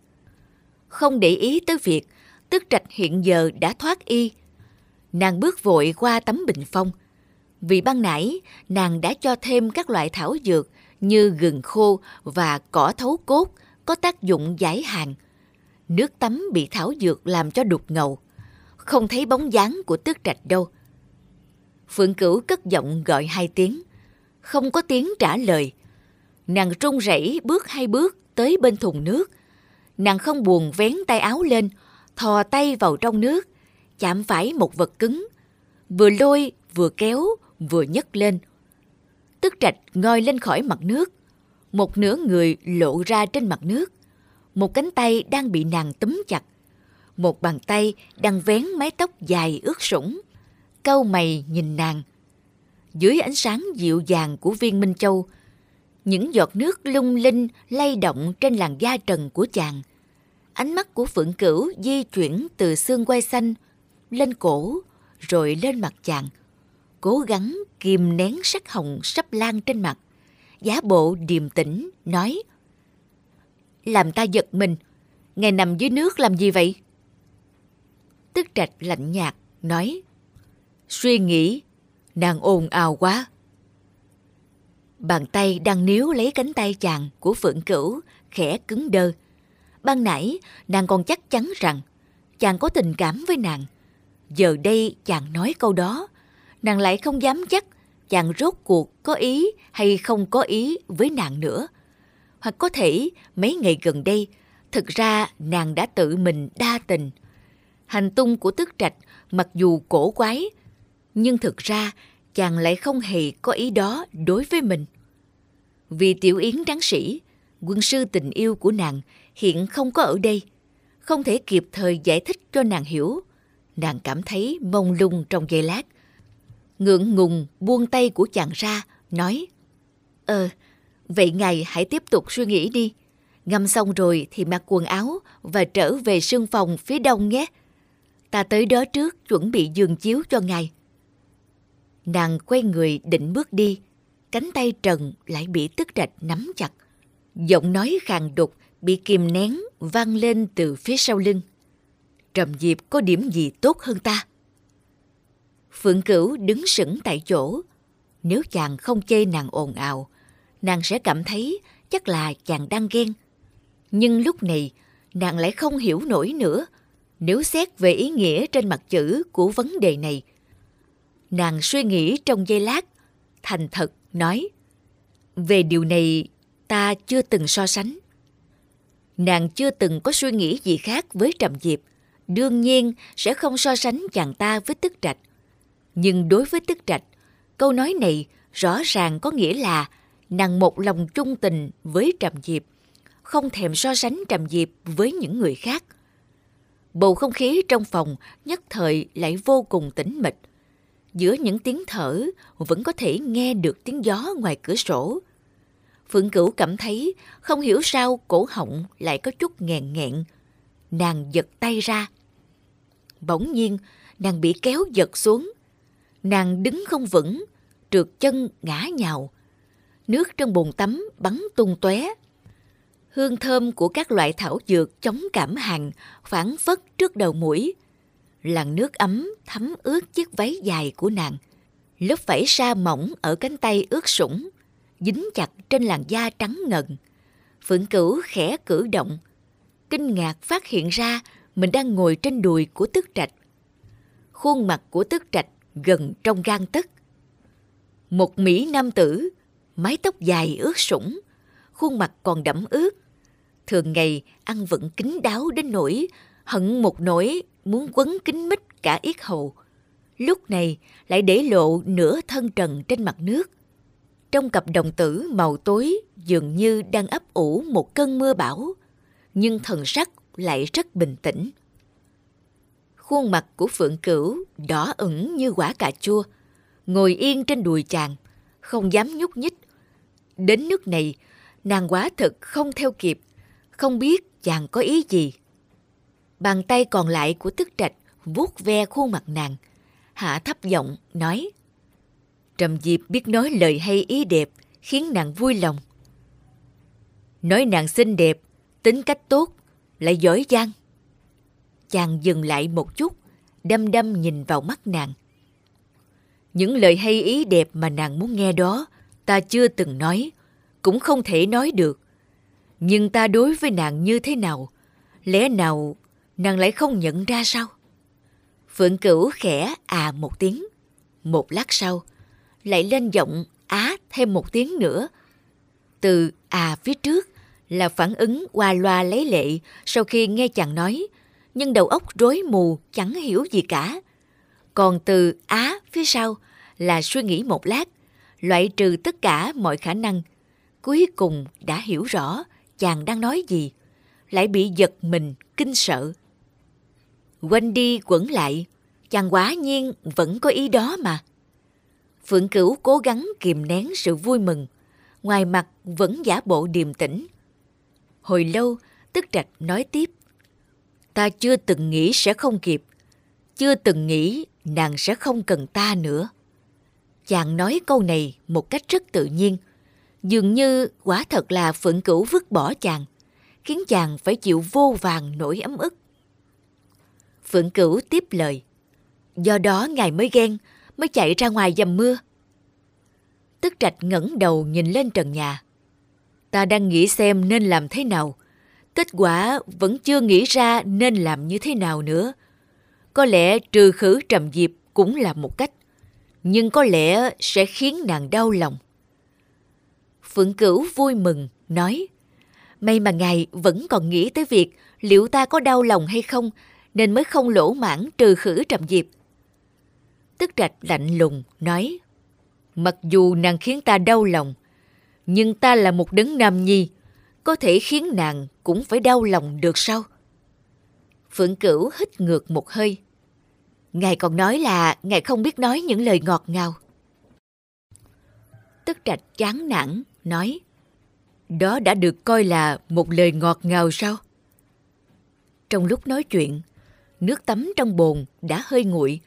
Không để ý tới việc tức trạch hiện giờ đã thoát y. Nàng bước vội qua tấm bình phong. Vì ban nãy, nàng đã cho thêm các loại thảo dược như gừng khô và cỏ thấu cốt có tác dụng giải hàng. Nước tắm bị thảo dược làm cho đục ngầu. Không thấy bóng dáng của tước trạch đâu. Phượng Cửu cất giọng gọi hai tiếng. Không có tiếng trả lời. Nàng run rẩy bước hai bước tới bên thùng nước. Nàng không buồn vén tay áo lên, thò tay vào trong nước, chạm phải một vật cứng. Vừa lôi, vừa kéo, vừa nhấc lên. Tức trạch ngoi lên khỏi mặt nước. Một nửa người lộ ra trên mặt nước. Một cánh tay đang bị nàng túm chặt. Một bàn tay đang vén mái tóc dài ướt sũng. Câu mày nhìn nàng. Dưới ánh sáng dịu dàng của viên Minh Châu, Những giọt nước lung linh lay động trên làn da trần của chàng. Ánh mắt của Phượng Cửu di chuyển từ xương quai xanh lên cổ rồi lên mặt chàng. Cố gắng kìm nén sắc hồng sắp lan trên mặt. Giá bộ điềm tĩnh nói làm ta giật mình, ngài nằm dưới nước làm gì vậy? Tức trạch lạnh nhạt nói Suy nghĩ, nàng ồn ào quá. Bàn tay đang níu lấy cánh tay chàng của Phượng Cửu khẽ cứng đơ. Ban nãy nàng còn chắc chắn rằng chàng có tình cảm với nàng. Giờ đây chàng nói câu đó, nàng lại không dám chắc chàng rốt cuộc có ý hay không có ý với nàng nữa. Hoặc có thể mấy ngày gần đây, thực ra nàng đã tự mình đa tình. Hành tung của tức trạch mặc dù cổ quái, nhưng thực ra chàng lại không hề có ý đó đối với mình. Vì tiểu yến tráng sĩ, quân sư tình yêu của nàng hiện không có ở đây, không thể kịp thời giải thích cho nàng hiểu. Nàng cảm thấy mông lung trong giây lát. Ngượng ngùng buông tay của chàng ra, nói Ờ, vậy ngài hãy tiếp tục suy nghĩ đi. Ngâm xong rồi thì mặc quần áo và trở về sương phòng phía đông nhé. Ta tới đó trước chuẩn bị giường chiếu cho ngài. Nàng quay người định bước đi, cánh tay Trần lại bị tức rạch nắm chặt. Giọng nói khàn đục bị kìm nén vang lên từ phía sau lưng. Trầm Diệp có điểm gì tốt hơn ta? Phượng Cửu đứng sững tại chỗ. Nếu chàng không chê nàng ồn ào, nàng sẽ cảm thấy chắc là chàng đang ghen. Nhưng lúc này, nàng lại không hiểu nổi nữa. Nếu xét về ý nghĩa trên mặt chữ của vấn đề này, nàng suy nghĩ trong giây lát, thành thật nói Về điều này ta chưa từng so sánh. Nàng chưa từng có suy nghĩ gì khác với Trầm Diệp, đương nhiên sẽ không so sánh chàng ta với Tức Trạch. Nhưng đối với Tức Trạch, câu nói này rõ ràng có nghĩa là nàng một lòng trung tình với Trầm Diệp, không thèm so sánh Trầm Diệp với những người khác. Bầu không khí trong phòng nhất thời lại vô cùng tĩnh mịch. Giữa những tiếng thở vẫn có thể nghe được tiếng gió ngoài cửa sổ. Phượng Cửu cảm thấy không hiểu sao cổ họng lại có chút nghẹn nghẹn. Nàng giật tay ra. Bỗng nhiên, nàng bị kéo giật xuống. Nàng đứng không vững, trượt chân ngã nhào. Nước trong bồn tắm bắn tung tóe. Hương thơm của các loại thảo dược chống cảm hàn phản phất trước đầu mũi. Làn nước ấm thấm ướt chiếc váy dài của nàng. Lớp vảy sa mỏng ở cánh tay ướt sũng, dính chặt trên làn da trắng ngần. Phượng cửu khẽ cử động, kinh ngạc phát hiện ra mình đang ngồi trên đùi của tức trạch. Khuôn mặt của tức trạch gần trong gan tức. Một Mỹ nam tử, mái tóc dài ướt sũng, khuôn mặt còn đẫm ướt. Thường ngày ăn vẫn kín đáo đến nỗi hận một nỗi muốn quấn kín mít cả yết hầu. Lúc này lại để lộ nửa thân trần trên mặt nước. Trong cặp đồng tử màu tối dường như đang ấp ủ một cơn mưa bão, nhưng thần sắc lại rất bình tĩnh. Khuôn mặt của Phượng Cửu đỏ ửng như quả cà chua, ngồi yên trên đùi chàng, không dám nhúc nhích. Đến nước này, nàng quá thực không theo kịp, không biết chàng có ý gì. Bàn tay còn lại của tức trạch vuốt ve khuôn mặt nàng, hạ thấp giọng nói Trầm Diệp biết nói lời hay ý đẹp, khiến nàng vui lòng. Nói nàng xinh đẹp, tính cách tốt, lại giỏi giang. Chàng dừng lại một chút, đăm đăm nhìn vào mắt nàng. Những lời hay ý đẹp mà nàng muốn nghe đó, ta chưa từng nói, cũng không thể nói được. Nhưng ta đối với nàng như thế nào? Lẽ nào nàng lại không nhận ra sao? Phượng Cửu khẽ à một tiếng. Một lát sau, lại lên giọng á thêm một tiếng nữa. Từ à phía trước là phản ứng qua loa lấy lệ sau khi nghe chàng nói, nhưng đầu óc rối mù chẳng hiểu gì cả. Còn từ á phía sau là suy nghĩ một lát, loại trừ tất cả mọi khả năng. Cuối cùng đã hiểu rõ chàng đang nói gì, lại bị giật mình, kinh sợ. Quanh đi quẩn lại, chàng quá nhiên vẫn có ý đó mà. Phượng Cửu cố gắng kìm nén sự vui mừng, ngoài mặt vẫn giả bộ điềm tĩnh. Hồi lâu, Tức Trạch nói tiếp. Ta chưa từng nghĩ sẽ không kịp. Chưa từng nghĩ nàng sẽ không cần ta nữa. Chàng nói câu này một cách rất tự nhiên. Dường như quả thật là phượng cửu vứt bỏ chàng, khiến chàng phải chịu vô vàng nỗi ấm ức. Phượng cửu tiếp lời. Do đó ngài mới ghen, mới chạy ra ngoài dầm mưa. Tức trạch ngẩng đầu nhìn lên trần nhà. Ta đang nghĩ xem nên làm thế nào. Kết quả vẫn chưa nghĩ ra nên làm như thế nào nữa. Có lẽ trừ khử trầm diệp cũng là một cách. Nhưng có lẽ sẽ khiến nàng đau lòng. Phượng Cửu vui mừng, nói May mà ngài vẫn còn nghĩ tới việc liệu ta có đau lòng hay không nên mới không lỗ mãn trừ khử trầm diệp. Tức trạch lạnh lùng, nói Mặc dù nàng khiến ta đau lòng, nhưng ta là một đấng nam nhi, có thể khiến nàng cũng phải đau lòng được sao? Phượng Cửu hít ngược một hơi. Ngài còn nói là ngài không biết nói những lời ngọt ngào. Tức trạch chán nản, nói Đó đã được coi là một lời ngọt ngào sao? Trong lúc nói chuyện, nước tắm trong bồn đã hơi nguội.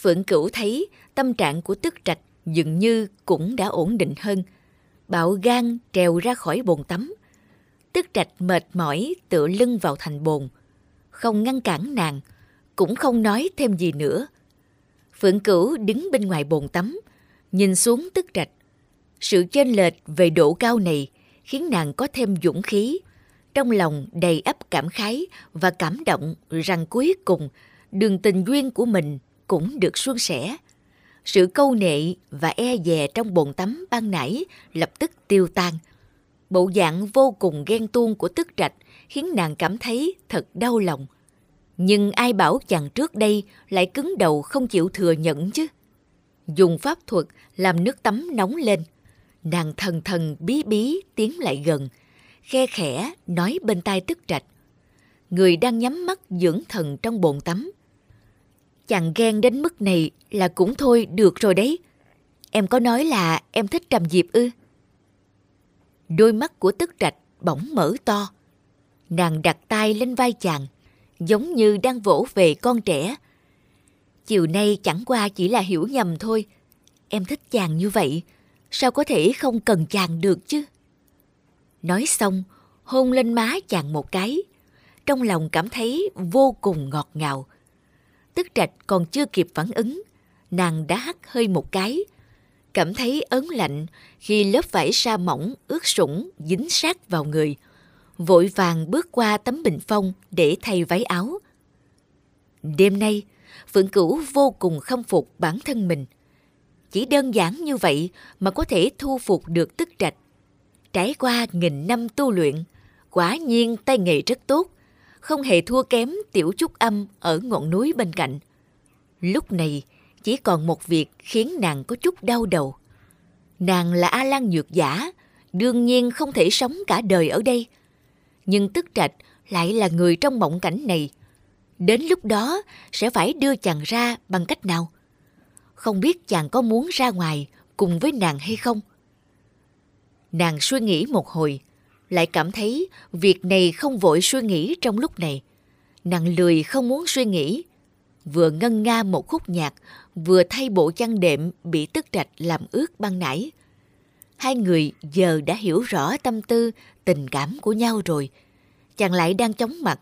Phượng Cửu thấy tâm trạng của tức trạch dường như cũng đã ổn định hơn. Bạo gan trèo ra khỏi bồn tắm. Tức trạch mệt mỏi tựa lưng vào thành bồn. Không ngăn cản nàng, cũng không nói thêm gì nữa. Phượng Cửu đứng bên ngoài bồn tắm, nhìn xuống tức rạch. Sự chênh lệch về độ cao này khiến nàng có thêm dũng khí. Trong lòng đầy ấp cảm khái và cảm động rằng cuối cùng đường tình duyên của mình cũng được suôn sẻ. Sự câu nệ và e dè trong bồn tắm ban nãy lập tức tiêu tan. Bộ dạng vô cùng ghen tuông của tức trạch khiến nàng cảm thấy thật đau lòng. Nhưng ai bảo chàng trước đây lại cứng đầu không chịu thừa nhận chứ? Dùng pháp thuật làm nước tắm nóng lên. Nàng thần thần bí bí tiến lại gần, khe khẽ nói bên tai tức trạch. Người đang nhắm mắt dưỡng thần trong bồn tắm. Chàng ghen đến mức này là cũng thôi được rồi đấy. Em có nói là em thích trầm diệp ư? Đôi mắt của tức trạch bỗng mở to. Nàng đặt tay lên vai chàng, giống như đang vỗ về con trẻ. Chiều nay chẳng qua chỉ là hiểu nhầm thôi. Em thích chàng như vậy, sao có thể không cần chàng được chứ? Nói xong, hôn lên má chàng một cái. Trong lòng cảm thấy vô cùng ngọt ngào. Tức trạch còn chưa kịp phản ứng, nàng đã hắt hơi một cái. Cảm thấy ớn lạnh khi lớp vải sa mỏng ướt sũng dính sát vào người. Vội vàng bước qua tấm bình phong để thay váy áo. Đêm nay, Phượng Cửu vô cùng khâm phục bản thân mình. Chỉ đơn giản như vậy mà có thể thu phục được tức trạch. Trải qua nghìn năm tu luyện, quả nhiên tay nghề rất tốt, không hề thua kém tiểu trúc âm ở ngọn núi bên cạnh. Lúc này, chỉ còn một việc khiến nàng có chút đau đầu. Nàng là A Lan Nhược Giả, đương nhiên không thể sống cả đời ở đây. Nhưng tức trạch lại là người trong mộng cảnh này. Đến lúc đó sẽ phải đưa chàng ra bằng cách nào? Không biết chàng có muốn ra ngoài cùng với nàng hay không? Nàng suy nghĩ một hồi, lại cảm thấy việc này không vội suy nghĩ trong lúc này. Nàng lười không muốn suy nghĩ. Vừa ngân nga một khúc nhạc, vừa thay bộ chăn đệm bị tức trạch làm ướt ban nãy. Hai người giờ đã hiểu rõ tâm tư, tình cảm của nhau rồi. Chàng lại đang chóng mặt,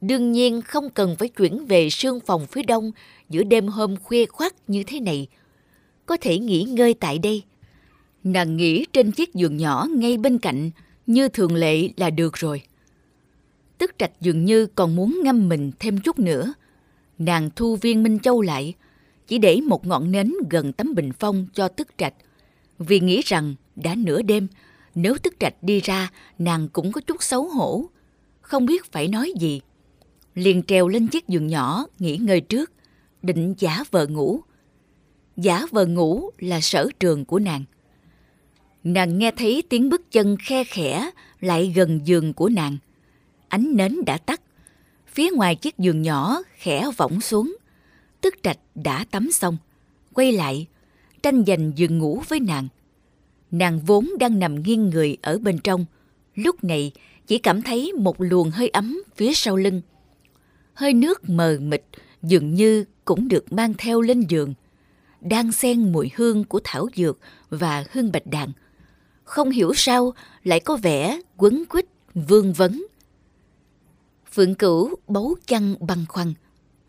đương nhiên không cần phải chuyển về sương phòng phía đông giữa đêm hôm khuya khoắt như thế này. Có thể nghỉ ngơi tại đây. Nàng nghỉ trên chiếc giường nhỏ ngay bên cạnh, như thường lệ là được rồi. Tức trạch dường như còn muốn ngâm mình thêm chút nữa. Nàng thu viên Minh Châu lại, chỉ để một ngọn nến gần tấm bình phong cho tức trạch. Vì nghĩ rằng đã nửa đêm, nếu tức trạch đi ra, nàng cũng có chút xấu hổ. Không biết phải nói gì. Liền trèo lên chiếc giường nhỏ, nghỉ ngơi trước, định giả vờ ngủ. Giả vờ ngủ là sở trường của nàng. Nàng nghe thấy tiếng bước chân khe khẽ lại gần giường của nàng. Ánh nến đã tắt. Phía ngoài chiếc giường nhỏ khẽ võng xuống. Tức trạch đã tắm xong. Quay lại, tranh giành giường ngủ với nàng. Nàng vốn đang nằm nghiêng người ở bên trong, lúc này chỉ cảm thấy một luồng hơi ấm phía sau lưng. Hơi nước mờ mịt dường như cũng được mang theo lên giường, đang xen mùi hương của thảo dược và hương bạch đàn. Không hiểu sao lại có vẻ quấn quýt vương vấn. Phượng Cửu bấu chăn băn khoăn.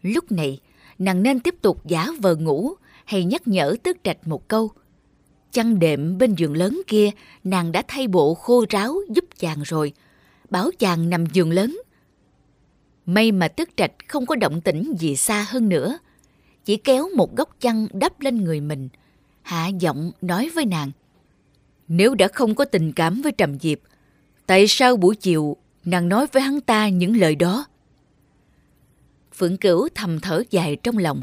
Lúc này, nàng nên tiếp tục giả vờ ngủ hay nhắc nhở tước trạch một câu. Chăn đệm bên giường lớn kia, nàng đã thay bộ khô ráo giúp chàng rồi. Bảo chàng nằm giường lớn. May mà tức trạch không có động tĩnh gì xa hơn nữa. Chỉ kéo một góc chăn đắp lên người mình. Hạ giọng nói với nàng. Nếu đã không có tình cảm với Trầm Diệp, tại sao buổi chiều nàng nói với hắn ta những lời đó? Phượng Cửu thầm thở dài trong lòng.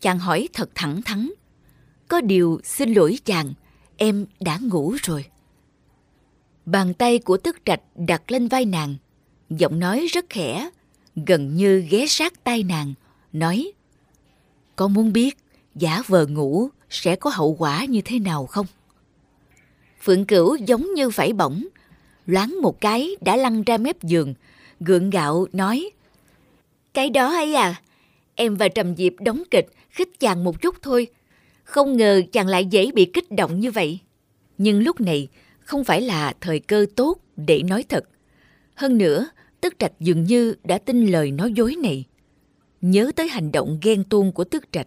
Chàng hỏi thật thẳng thắn. Có điều xin lỗi chàng, em đã ngủ rồi. Bàn tay của tức trạch đặt lên vai nàng, giọng nói rất khẽ, gần như ghé sát tay nàng, nói Con muốn biết giả vờ ngủ sẽ có hậu quả như thế nào không? Phượng Cửu giống như phải bỗng, loáng một cái đã lăn ra mép giường, gượng gạo nói Cái đó ấy à, em và Trầm Diệp đóng kịch, khích chàng một chút thôi. Không ngờ chàng lại dễ bị kích động như vậy. Nhưng lúc này không phải là thời cơ tốt để nói thật. Hơn nữa, Tức Trạch dường như đã tin lời nói dối này. Nhớ tới hành động ghen tuông của Tức Trạch,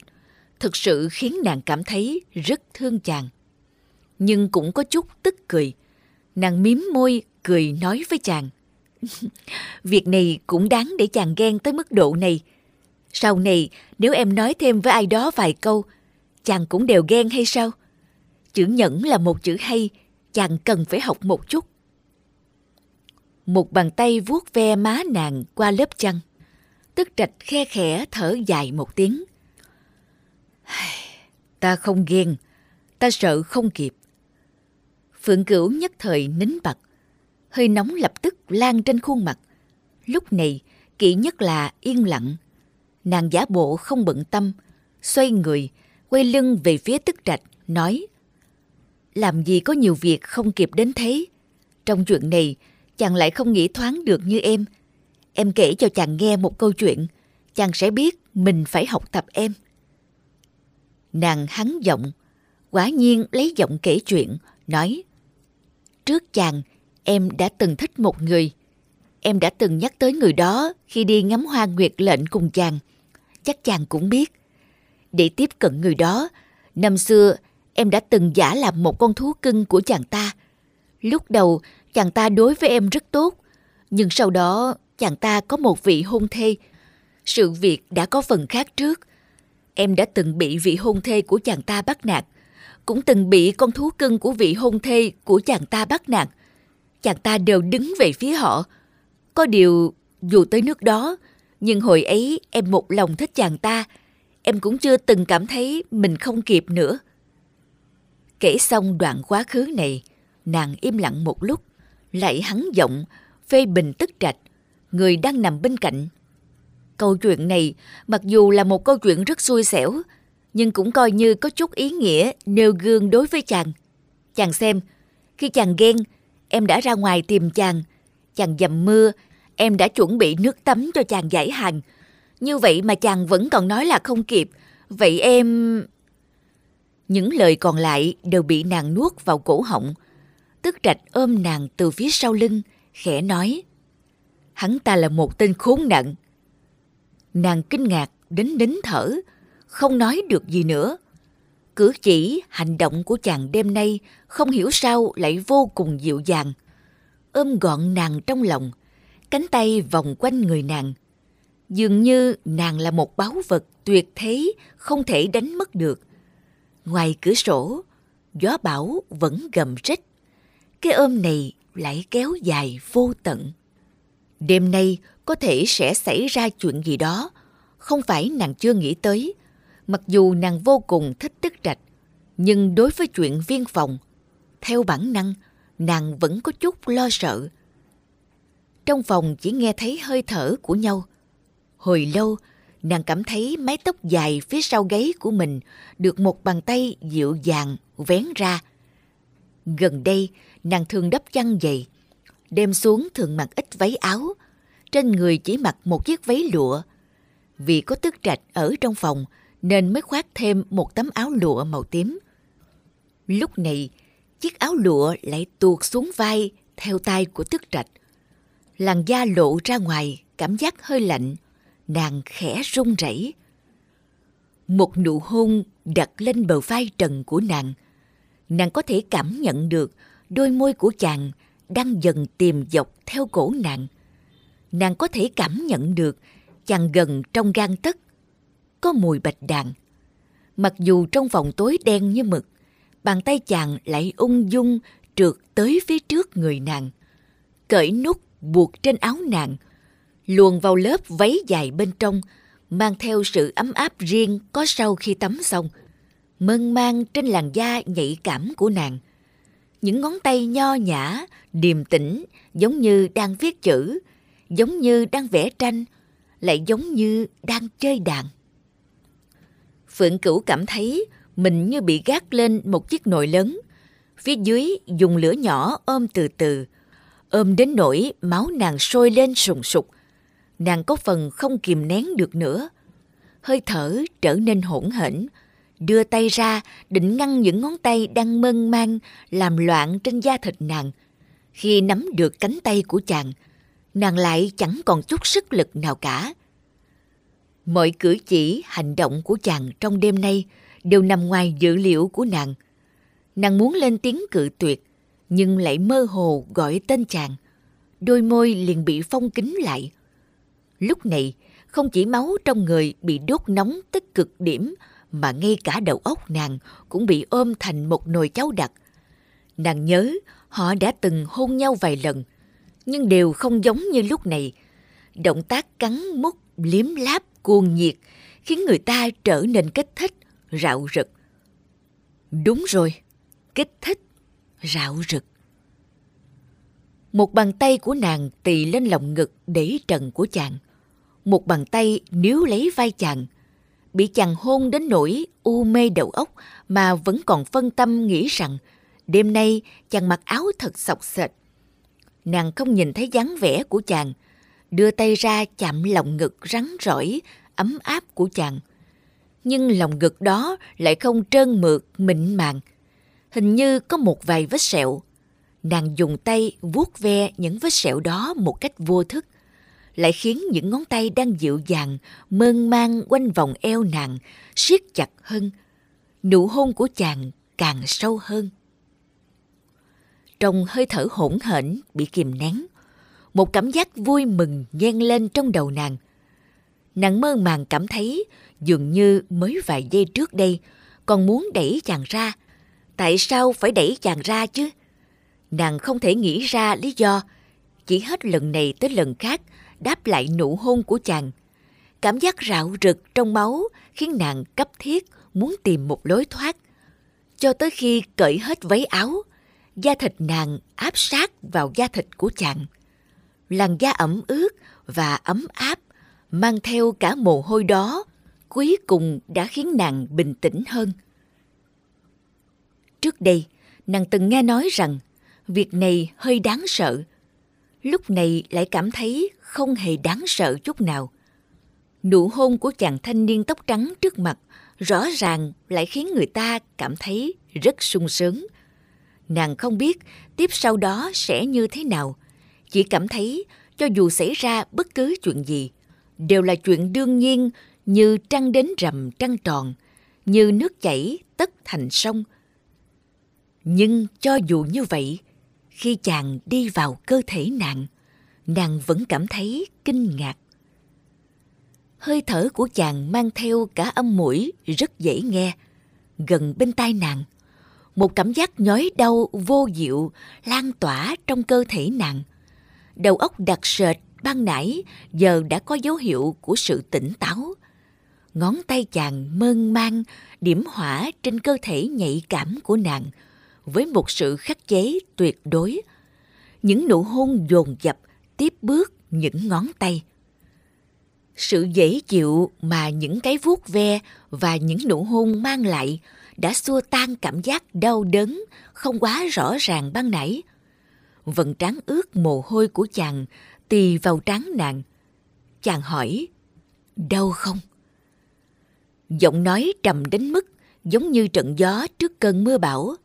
thực sự khiến nàng cảm thấy rất thương chàng nhưng cũng có chút tức cười. Nàng miếm môi, cười nói với chàng. Việc này cũng đáng để chàng ghen tới mức độ này. Sau này, nếu em nói thêm với ai đó vài câu, chàng cũng đều ghen hay sao? Chữ nhẫn là một chữ hay, chàng cần phải học một chút. Một bàn tay vuốt ve má nàng qua lớp chăn. Tức trạch khe khẽ thở dài một tiếng. Ta không ghen, ta sợ không kịp. Phượng Cửu nhất thời nín bặt. Hơi nóng lập tức lan trên khuôn mặt. Lúc này, kỹ nhất là yên lặng. Nàng giả bộ không bận tâm, xoay người, quay lưng về phía tức trạch, nói Làm gì có nhiều việc không kịp đến thế. Trong chuyện này, chàng lại không nghĩ thoáng được như em. Em kể cho chàng nghe một câu chuyện, chàng sẽ biết mình phải học tập em. Nàng hắn giọng, quả nhiên lấy giọng kể chuyện, nói Trước chàng, em đã từng thích một người. Em đã từng nhắc tới người đó khi đi ngắm hoa nguyệt lệnh cùng chàng. Chắc chàng cũng biết. Để tiếp cận người đó, năm xưa em đã từng giả làm một con thú cưng của chàng ta. Lúc đầu, chàng ta đối với em rất tốt, nhưng sau đó chàng ta có một vị hôn thê. Sự việc đã có phần khác trước. Em đã từng bị vị hôn thê của chàng ta bắt nạt cũng từng bị con thú cưng của vị hôn thê của chàng ta bắt nạt. Chàng ta đều đứng về phía họ. Có điều, dù tới nước đó, nhưng hồi ấy em một lòng thích chàng ta, em cũng chưa từng cảm thấy mình không kịp nữa. Kể xong đoạn quá khứ này, nàng im lặng một lúc, lại hắn giọng, phê bình tức trạch, người đang nằm bên cạnh. Câu chuyện này, mặc dù là một câu chuyện rất xui xẻo, nhưng cũng coi như có chút ý nghĩa nêu gương đối với chàng. Chàng xem, khi chàng ghen, em đã ra ngoài tìm chàng. Chàng dầm mưa, em đã chuẩn bị nước tắm cho chàng giải hàng. Như vậy mà chàng vẫn còn nói là không kịp. Vậy em... Những lời còn lại đều bị nàng nuốt vào cổ họng. Tức trạch ôm nàng từ phía sau lưng, khẽ nói. Hắn ta là một tên khốn nạn. Nàng kinh ngạc đến đến thở, không nói được gì nữa. Cử chỉ, hành động của chàng đêm nay không hiểu sao lại vô cùng dịu dàng. Ôm gọn nàng trong lòng, cánh tay vòng quanh người nàng. Dường như nàng là một báu vật tuyệt thế không thể đánh mất được. Ngoài cửa sổ, gió bão vẫn gầm rít. Cái ôm này lại kéo dài vô tận. Đêm nay có thể sẽ xảy ra chuyện gì đó, không phải nàng chưa nghĩ tới, Mặc dù nàng vô cùng thích tức trạch, nhưng đối với chuyện viên phòng, theo bản năng, nàng vẫn có chút lo sợ. Trong phòng chỉ nghe thấy hơi thở của nhau. Hồi lâu, nàng cảm thấy mái tóc dài phía sau gáy của mình được một bàn tay dịu dàng vén ra. Gần đây, nàng thường đắp chăn dày. Đêm xuống thường mặc ít váy áo. Trên người chỉ mặc một chiếc váy lụa. Vì có tức trạch ở trong phòng nên mới khoác thêm một tấm áo lụa màu tím. Lúc này, chiếc áo lụa lại tuột xuống vai theo tay của tức trạch. Làn da lộ ra ngoài, cảm giác hơi lạnh, nàng khẽ run rẩy. Một nụ hôn đặt lên bờ vai trần của nàng. Nàng có thể cảm nhận được đôi môi của chàng đang dần tìm dọc theo cổ nàng. Nàng có thể cảm nhận được chàng gần trong gan tất, Có mùi bạch đàn. Mặc dù trong phòng tối đen như mực, bàn tay chàng lại ung dung trượt tới phía trước người nàng. Cởi nút buộc trên áo nàng, luồn vào lớp váy dài bên trong, mang theo sự ấm áp riêng có sau khi tắm xong, mơn mang trên làn da nhạy cảm của nàng. Những ngón tay nho nhã, điềm tĩnh, giống như đang viết chữ, giống như đang vẽ tranh, lại giống như đang chơi đàn. Phượng Cửu cảm thấy mình như bị gác lên một chiếc nồi lớn, phía dưới dùng lửa nhỏ ôm từ từ, ôm đến nỗi máu nàng sôi lên sùng sục. Nàng có phần không kìm nén được nữa. Hơi thở trở nên hỗn hển, đưa tay ra định ngăn những ngón tay đang mơn man làm loạn trên da thịt nàng. Khi nắm được cánh tay của chàng, nàng lại chẳng còn chút sức lực nào cả. Mọi cử chỉ, hành động của chàng trong đêm nay đều nằm ngoài dự liệu của nàng. Nàng muốn lên tiếng cự tuyệt, nhưng lại mơ hồ gọi tên chàng. Đôi môi liền bị phong kín lại. Lúc này, không chỉ máu trong người bị đốt nóng tới cực điểm, mà ngay cả đầu óc nàng cũng bị ôm thành một nồi cháo đặc. Nàng nhớ họ đã từng hôn nhau vài lần, nhưng đều không giống như lúc này. Động tác cắn mút, liếm láp, cuồng nhiệt khiến người ta trở nên kích thích, rạo rực. Đúng rồi, kích thích rạo rực. Một bàn tay của nàng tì lên lòng ngực để trần của chàng. Một bàn tay níu lấy vai chàng. Bị chàng hôn đến nỗi u mê đầu óc mà vẫn còn phân tâm nghĩ rằng đêm nay chàng mặc áo thật sọc sệt. Nàng không nhìn thấy dáng vẻ của chàng, đưa tay ra chạm lòng ngực rắn rỏi, ấm áp của chàng. Nhưng lòng ngực đó lại không trơn mượt, mịn màng, hình như có một vài vết sẹo. Nàng dùng tay vuốt ve những vết sẹo đó một cách vô thức, lại khiến những ngón tay đang dịu dàng, mơn man quanh vòng eo nàng, siết chặt hơn. Nụ hôn của chàng càng sâu hơn. Trong hơi thở hỗn hển bị kìm nén, một cảm giác vui mừng nhen lên trong đầu nàng. Nàng mơ màng cảm thấy dường như mới vài giây trước đây còn muốn đẩy chàng ra, tại sao phải đẩy chàng ra chứ? Nàng không thể nghĩ ra lý do, chỉ hết lần này tới lần khác đáp lại nụ hôn của chàng. Cảm giác rạo rực trong máu khiến nàng cấp thiết muốn tìm một lối thoát. Cho tới khi cởi hết váy áo, da thịt nàng áp sát vào da thịt của chàng. Làn da ẩm ướt và ấm áp, mang theo cả mồ hôi đó, cuối cùng đã khiến nàng bình tĩnh hơn. Trước đây, nàng từng nghe nói rằng việc này hơi đáng sợ. Lúc này lại cảm thấy không hề đáng sợ chút nào. Nụ hôn của chàng thanh niên tóc trắng trước mặt rõ ràng lại khiến người ta cảm thấy rất sung sướng. Nàng không biết tiếp sau đó sẽ như thế nào, chỉ cảm thấy cho dù xảy ra bất cứ chuyện gì, đều là chuyện đương nhiên như trăng đến rằm trăng tròn, như nước chảy tất thành sông – nhưng cho dù như vậy, khi chàng đi vào cơ thể nàng, nàng vẫn cảm thấy kinh ngạc. Hơi thở của chàng mang theo cả âm mũi rất dễ nghe, gần bên tai nàng. Một cảm giác nhói đau vô diệu lan tỏa trong cơ thể nàng. Đầu óc đặc sệt ban nãy giờ đã có dấu hiệu của sự tỉnh táo. Ngón tay chàng mơn man điểm hỏa trên cơ thể nhạy cảm của nàng – với một sự khắc chế tuyệt đối. Những nụ hôn dồn dập tiếp bước những ngón tay. Sự dễ chịu mà những cái vuốt ve và những nụ hôn mang lại đã xua tan cảm giác đau đớn không quá rõ ràng ban nãy. Vần trán ướt mồ hôi của chàng tì vào trán nàng. Chàng hỏi, đau không? Giọng nói trầm đến mức giống như trận gió trước cơn mưa bão.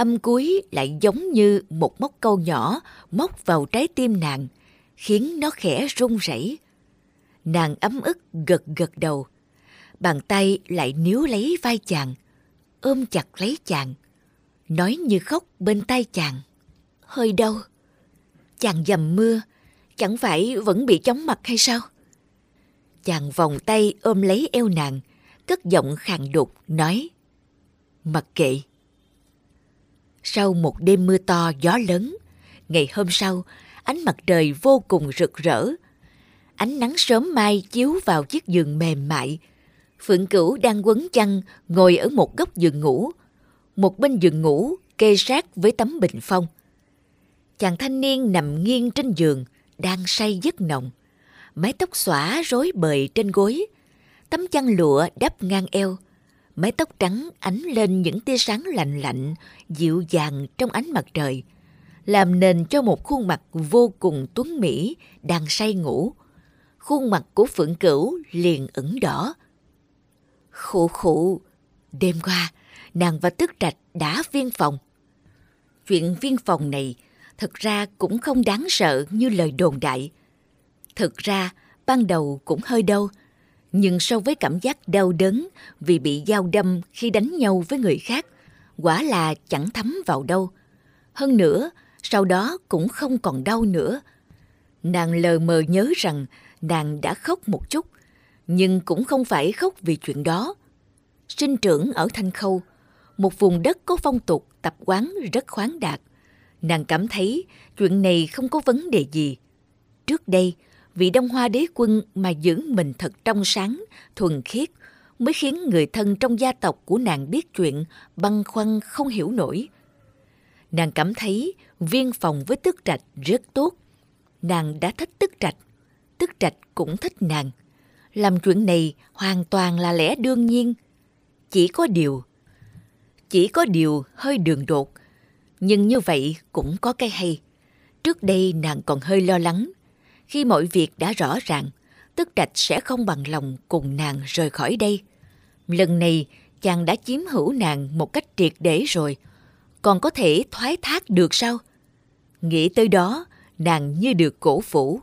Âm cuối lại giống như một móc câu nhỏ móc vào trái tim nàng, khiến nó khẽ run rẩy. Nàng ấm ức gật gật đầu. Bàn tay lại níu lấy vai chàng, ôm chặt lấy chàng, nói như khóc bên tay chàng. Hơi đau. Chàng dầm mưa, chẳng phải vẫn bị chóng mặt hay sao? Chàng vòng tay ôm lấy eo nàng, cất giọng khàn đục nói Mặc kệ. Sau một đêm mưa to gió lớn, ngày hôm sau, ánh mặt trời vô cùng rực rỡ. Ánh nắng sớm mai chiếu vào chiếc giường mềm mại. Phượng Cửu đang quấn chăn ngồi ở một góc giường ngủ. Một bên giường ngủ kê sát với tấm bình phong. Chàng thanh niên nằm nghiêng trên giường, đang say giấc nồng. Mái tóc xõa rối bời trên gối, tấm chăn lụa đắp ngang eo, mái tóc trắng ánh lên những tia sáng lạnh lạnh, dịu dàng trong ánh mặt trời, làm nền cho một khuôn mặt vô cùng tuấn mỹ đang say ngủ. Khuôn mặt của Phượng Cửu liền ửng đỏ. Khụ khụ, đêm qua, nàng và Tức Trạch đã viên phòng. Chuyện viên phòng này thật ra cũng không đáng sợ như lời đồn đại. Thực ra, ban đầu cũng hơi đau, nhưng so với cảm giác đau đớn vì bị dao đâm khi đánh nhau với người khác, quả là chẳng thấm vào đâu. Hơn nữa, sau đó cũng không còn đau nữa. Nàng lờ mờ nhớ rằng nàng đã khóc một chút, nhưng cũng không phải khóc vì chuyện đó. Sinh trưởng ở Thanh Khâu, một vùng đất có phong tục tập quán rất khoáng đạt. Nàng cảm thấy chuyện này không có vấn đề gì. Trước đây, vị Đông Hoa đế quân mà giữ mình thật trong sáng, thuần khiết, mới khiến người thân trong gia tộc của nàng biết chuyện băn khoăn không hiểu nổi. Nàng cảm thấy viên phòng với tức trạch rất tốt. Nàng đã thích tức trạch, tức trạch cũng thích nàng. Làm chuyện này hoàn toàn là lẽ đương nhiên. Chỉ có điều, chỉ có điều hơi đường đột, nhưng như vậy cũng có cái hay. Trước đây nàng còn hơi lo lắng khi mọi việc đã rõ ràng, Tức Trạch sẽ không bằng lòng cùng nàng rời khỏi đây. Lần này, chàng đã chiếm hữu nàng một cách triệt để rồi. Còn có thể thoái thác được sao? Nghĩ tới đó, nàng như được cổ vũ.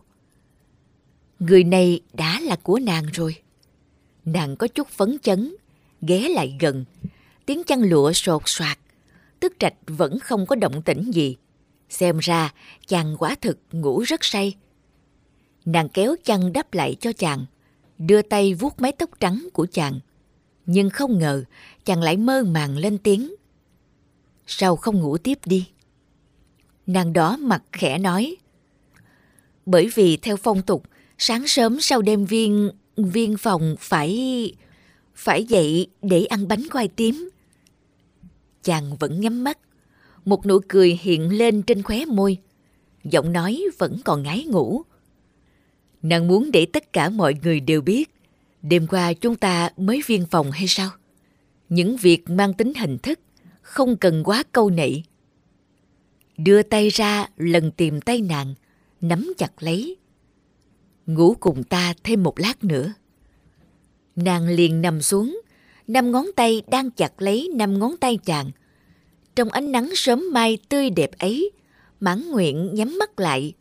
Người này đã là của nàng rồi. Nàng có chút phấn chấn, ghé lại gần. Tiếng chăn lụa sột soạt. Tức trạch vẫn không có động tĩnh gì. Xem ra chàng quả thực ngủ rất say. Nàng kéo chăn đắp lại cho chàng, đưa tay vuốt mái tóc trắng của chàng. Nhưng không ngờ chàng lại mơ màng lên tiếng. Sao không ngủ tiếp đi? Nàng đó mặt khẽ nói. Bởi vì theo phong tục, sáng sớm sau đêm viên, viên phòng phải... phải dậy để ăn bánh khoai tím. Chàng vẫn nhắm mắt, một nụ cười hiện lên trên khóe môi. Giọng nói vẫn còn ngái ngủ. Nàng muốn để tất cả mọi người đều biết đêm qua chúng ta mới viên phòng hay sao? Những việc mang tính hình thức không cần quá câu nệ. Đưa tay ra lần tìm tay nàng, nắm chặt lấy. Ngủ cùng ta thêm một lát nữa. Nàng liền nằm xuống, năm ngón tay đang chặt lấy năm ngón tay chàng. Trong ánh nắng sớm mai tươi đẹp ấy, mãn nguyện nhắm mắt lại,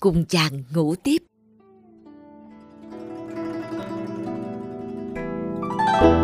cùng chàng ngủ tiếp. thank you